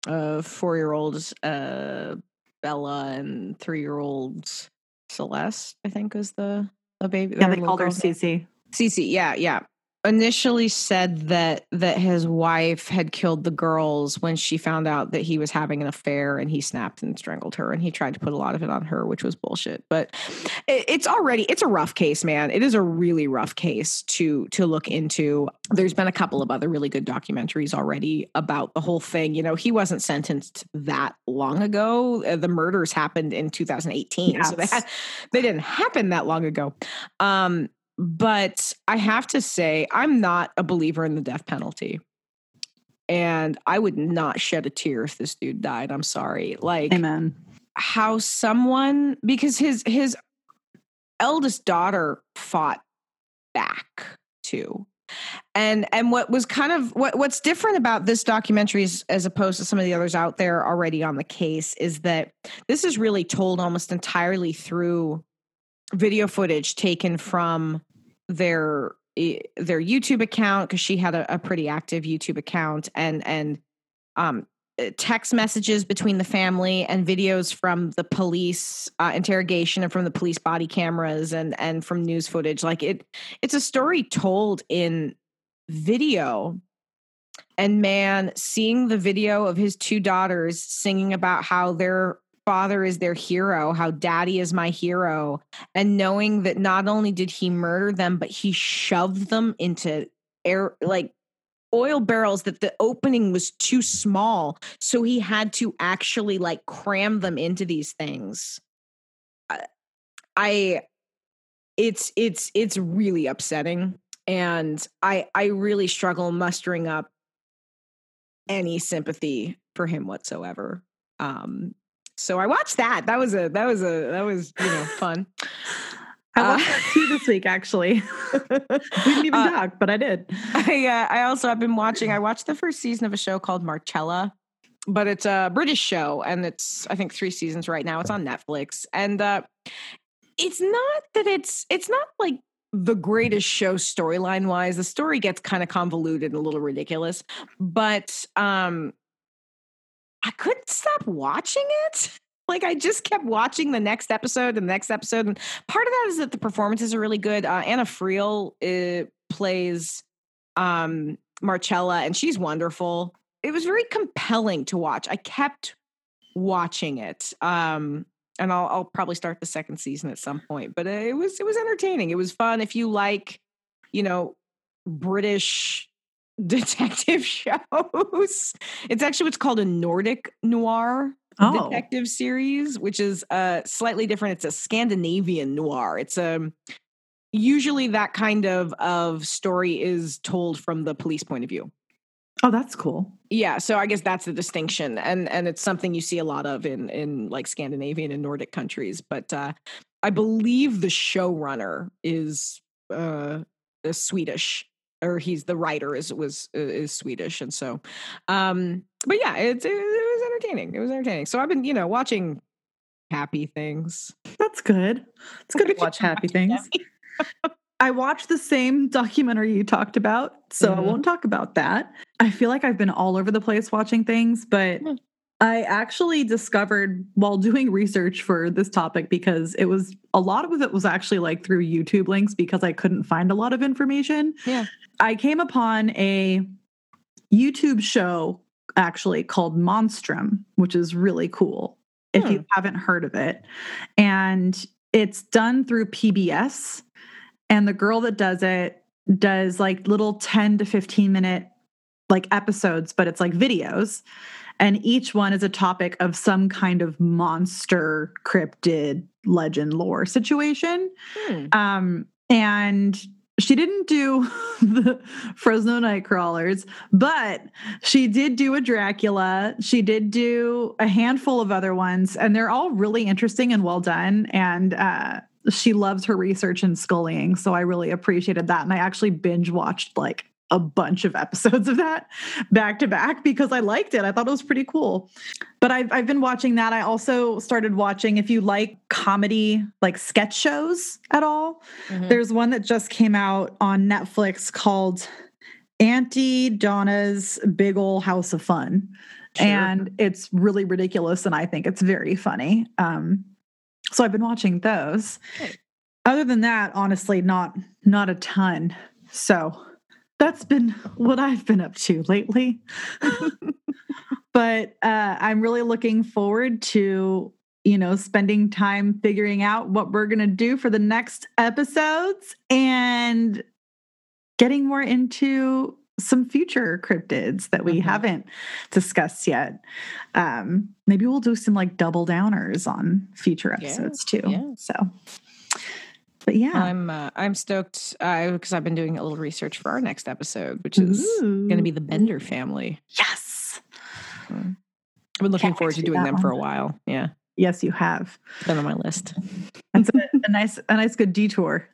uh, four year olds, uh, Bella and three year old Celeste, I think was the, the baby. Yeah, they called her Cece. Cece, yeah, yeah initially said that that his wife had killed the girls when she found out that he was having an affair and he snapped and strangled her and he tried to put a lot of it on her which was bullshit. But it, it's already it's a rough case man. It is a really rough case to to look into. There's been a couple of other really good documentaries already about the whole thing. You know he wasn't sentenced that long ago. Uh, the murders happened in 2018 yes. so they, had, they didn't happen that long ago. Um but I have to say, I'm not a believer in the death penalty. And I would not shed a tear if this dude died. I'm sorry. Like, amen. How someone, because his, his eldest daughter fought back too. And and what was kind of what what's different about this documentary is, as opposed to some of the others out there already on the case is that this is really told almost entirely through video footage taken from their their YouTube account because she had a, a, pretty active YouTube account and and um, eh, text messages between the family and videos from the police uh, interrogation and from the police body cameras and and from news footage. Like it it's a story told in video. And man seeing the video of his two daughters singing about how their father is their hero, how daddy is my hero, and knowing that not only did he murder them, but he shoved them into air like oil barrels that the opening was too small. So he had to actually like cram them into these things. I it's it's it's really upsetting and I I really struggle mustering up any sympathy for him whatsoever. Um so I watched that. That was a that was a that was you know fun. I watched uh, that too this week, actually. we didn't even uh, talk, but I did. I uh, I also have been watching. I watched the first season of a show called Marcella, but it's a British show, and it's I think three seasons right now. It's on Netflix, and uh, it's not that it's it's not like the greatest show storyline wise. The story gets kind of convoluted and a little ridiculous, but um, I couldn't stop watching it like I just kept watching the next episode and the next episode. And part of that is that the performances are really good. Uh, Anna Friel uh, plays um, Marcella, and she's wonderful. It was very compelling to watch. I kept watching it. Um, and I'll, I'll probably start the second season at some point, but it was it was entertaining. It was fun. If you like, you know, British detective shows, it's actually what's called a Nordic noir oh. detective series, which is uh, slightly different. It's a Scandinavian noir. It's a um, usually that kind of of story is told from the police point of view. Oh, that's cool. Yeah, so I guess that's the distinction, and and it's something you see a lot of in in like Scandinavian and Nordic countries. But uh, I believe the showrunner is uh, a Swedish, or he's the writer is was is Swedish, and so, um, but yeah, it's it, was entertaining. It was entertaining. So I've been, you know, watching happy things. That's good. It's good to watch happy things. I watched the same documentary you talked about, so mm-hmm. I won't talk about that. I feel like I've been all over the place watching things, but mm. I actually discovered while doing research for this topic because it was a lot of it was actually like through YouTube links because I couldn't find a lot of information. Yeah. I came upon a YouTube show actually called Monstrum, which is really cool if hmm. you haven't heard of it. And it's done through PBS. And the girl that does it does like little 10 to 15 minute like episodes, but it's like videos. And each one is a topic of some kind of monster, cryptid, legend, lore situation. Hmm. Um, and she didn't do the Fresno night crawlers, but she did do a Dracula. She did do a handful of other ones, and they're all really interesting and well done. And uh, she loves her research and scullying, so I really appreciated that. And I actually binge watched like a bunch of episodes of that back to back because I liked it. I thought it was pretty cool. But I've I've been watching that. I also started watching if you like comedy like sketch shows at all. Mm-hmm. There's one that just came out on Netflix called Aunty Donna's Big Ol' House of Fun. Sure. And it's really ridiculous and I think it's very funny. Um so I've been watching those. Other than that, honestly, not not a ton. So that's been what I've been up to lately. but uh, I'm really looking forward to, you know, spending time figuring out what we're going to do for the next episodes and getting more into some future cryptids that we mm-hmm. haven't discussed yet. Um, maybe we'll do some like double downers on future episodes yeah, too. Yeah. So but yeah, I'm uh, I'm stoked because uh, I've been doing a little research for our next episode, which is going to be the Bender family. Yes, mm. I've been looking Can't forward to doing them one. for a while. Yeah. Yes, you have. It's been on my list. That's a, a nice a nice good detour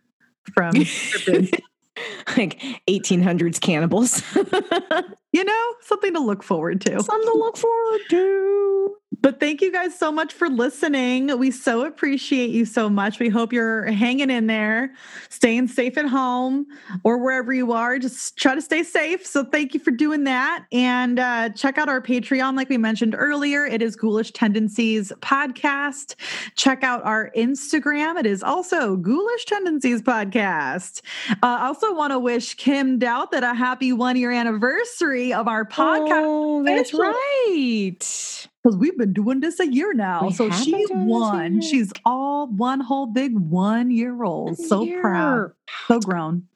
from like 1800s cannibals. you know, something to look forward to. Something to look forward to. But thank you guys so much for listening. We so appreciate you so much. We hope you're hanging in there, staying safe at home or wherever you are. Just try to stay safe. So thank you for doing that. And uh, check out our Patreon, like we mentioned earlier. It is Ghoulish Tendencies Podcast. Check out our Instagram. It is also Ghoulish Tendencies Podcast. Uh, also, want to wish Kim Doubt that a happy one year anniversary of our podcast. Oh, that's right because we've been doing this a year now. We so she's one. She's all one whole big one year old. So year. proud. So grown.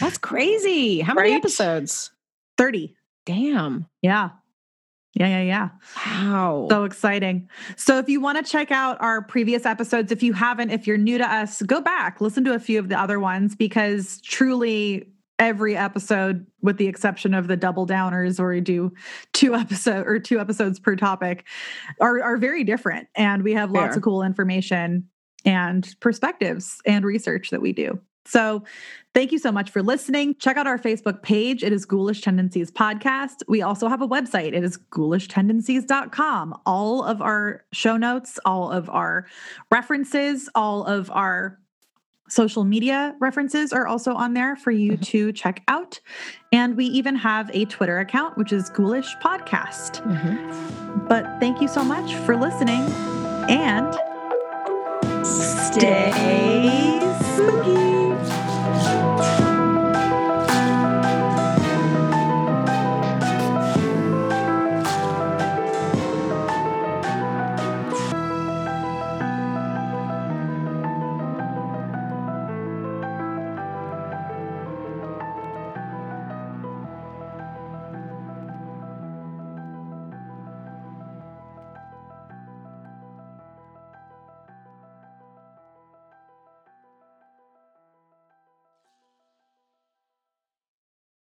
That's crazy. How right? many episodes? 30. Damn. Yeah. Yeah, yeah, yeah. Wow. So exciting. So if you want to check out our previous episodes, if you haven't, if you're new to us, go back, listen to a few of the other ones because truly every episode with the exception of the double downers where we do two episode or two episodes per topic are, are very different and we have lots of cool information and perspectives and research that we do. So, thank you so much for listening. Check out our Facebook page. It is Ghoulish Tendencies Podcast. We also have a website. It is ghoulishteNdencies.com. All of our show notes, all of our references, all of our social media references are also on there for you mm-hmm. to check out. And we even have a Twitter account, which is Ghoulish Podcast. Mm-hmm. But thank you so much for listening and stay spooky.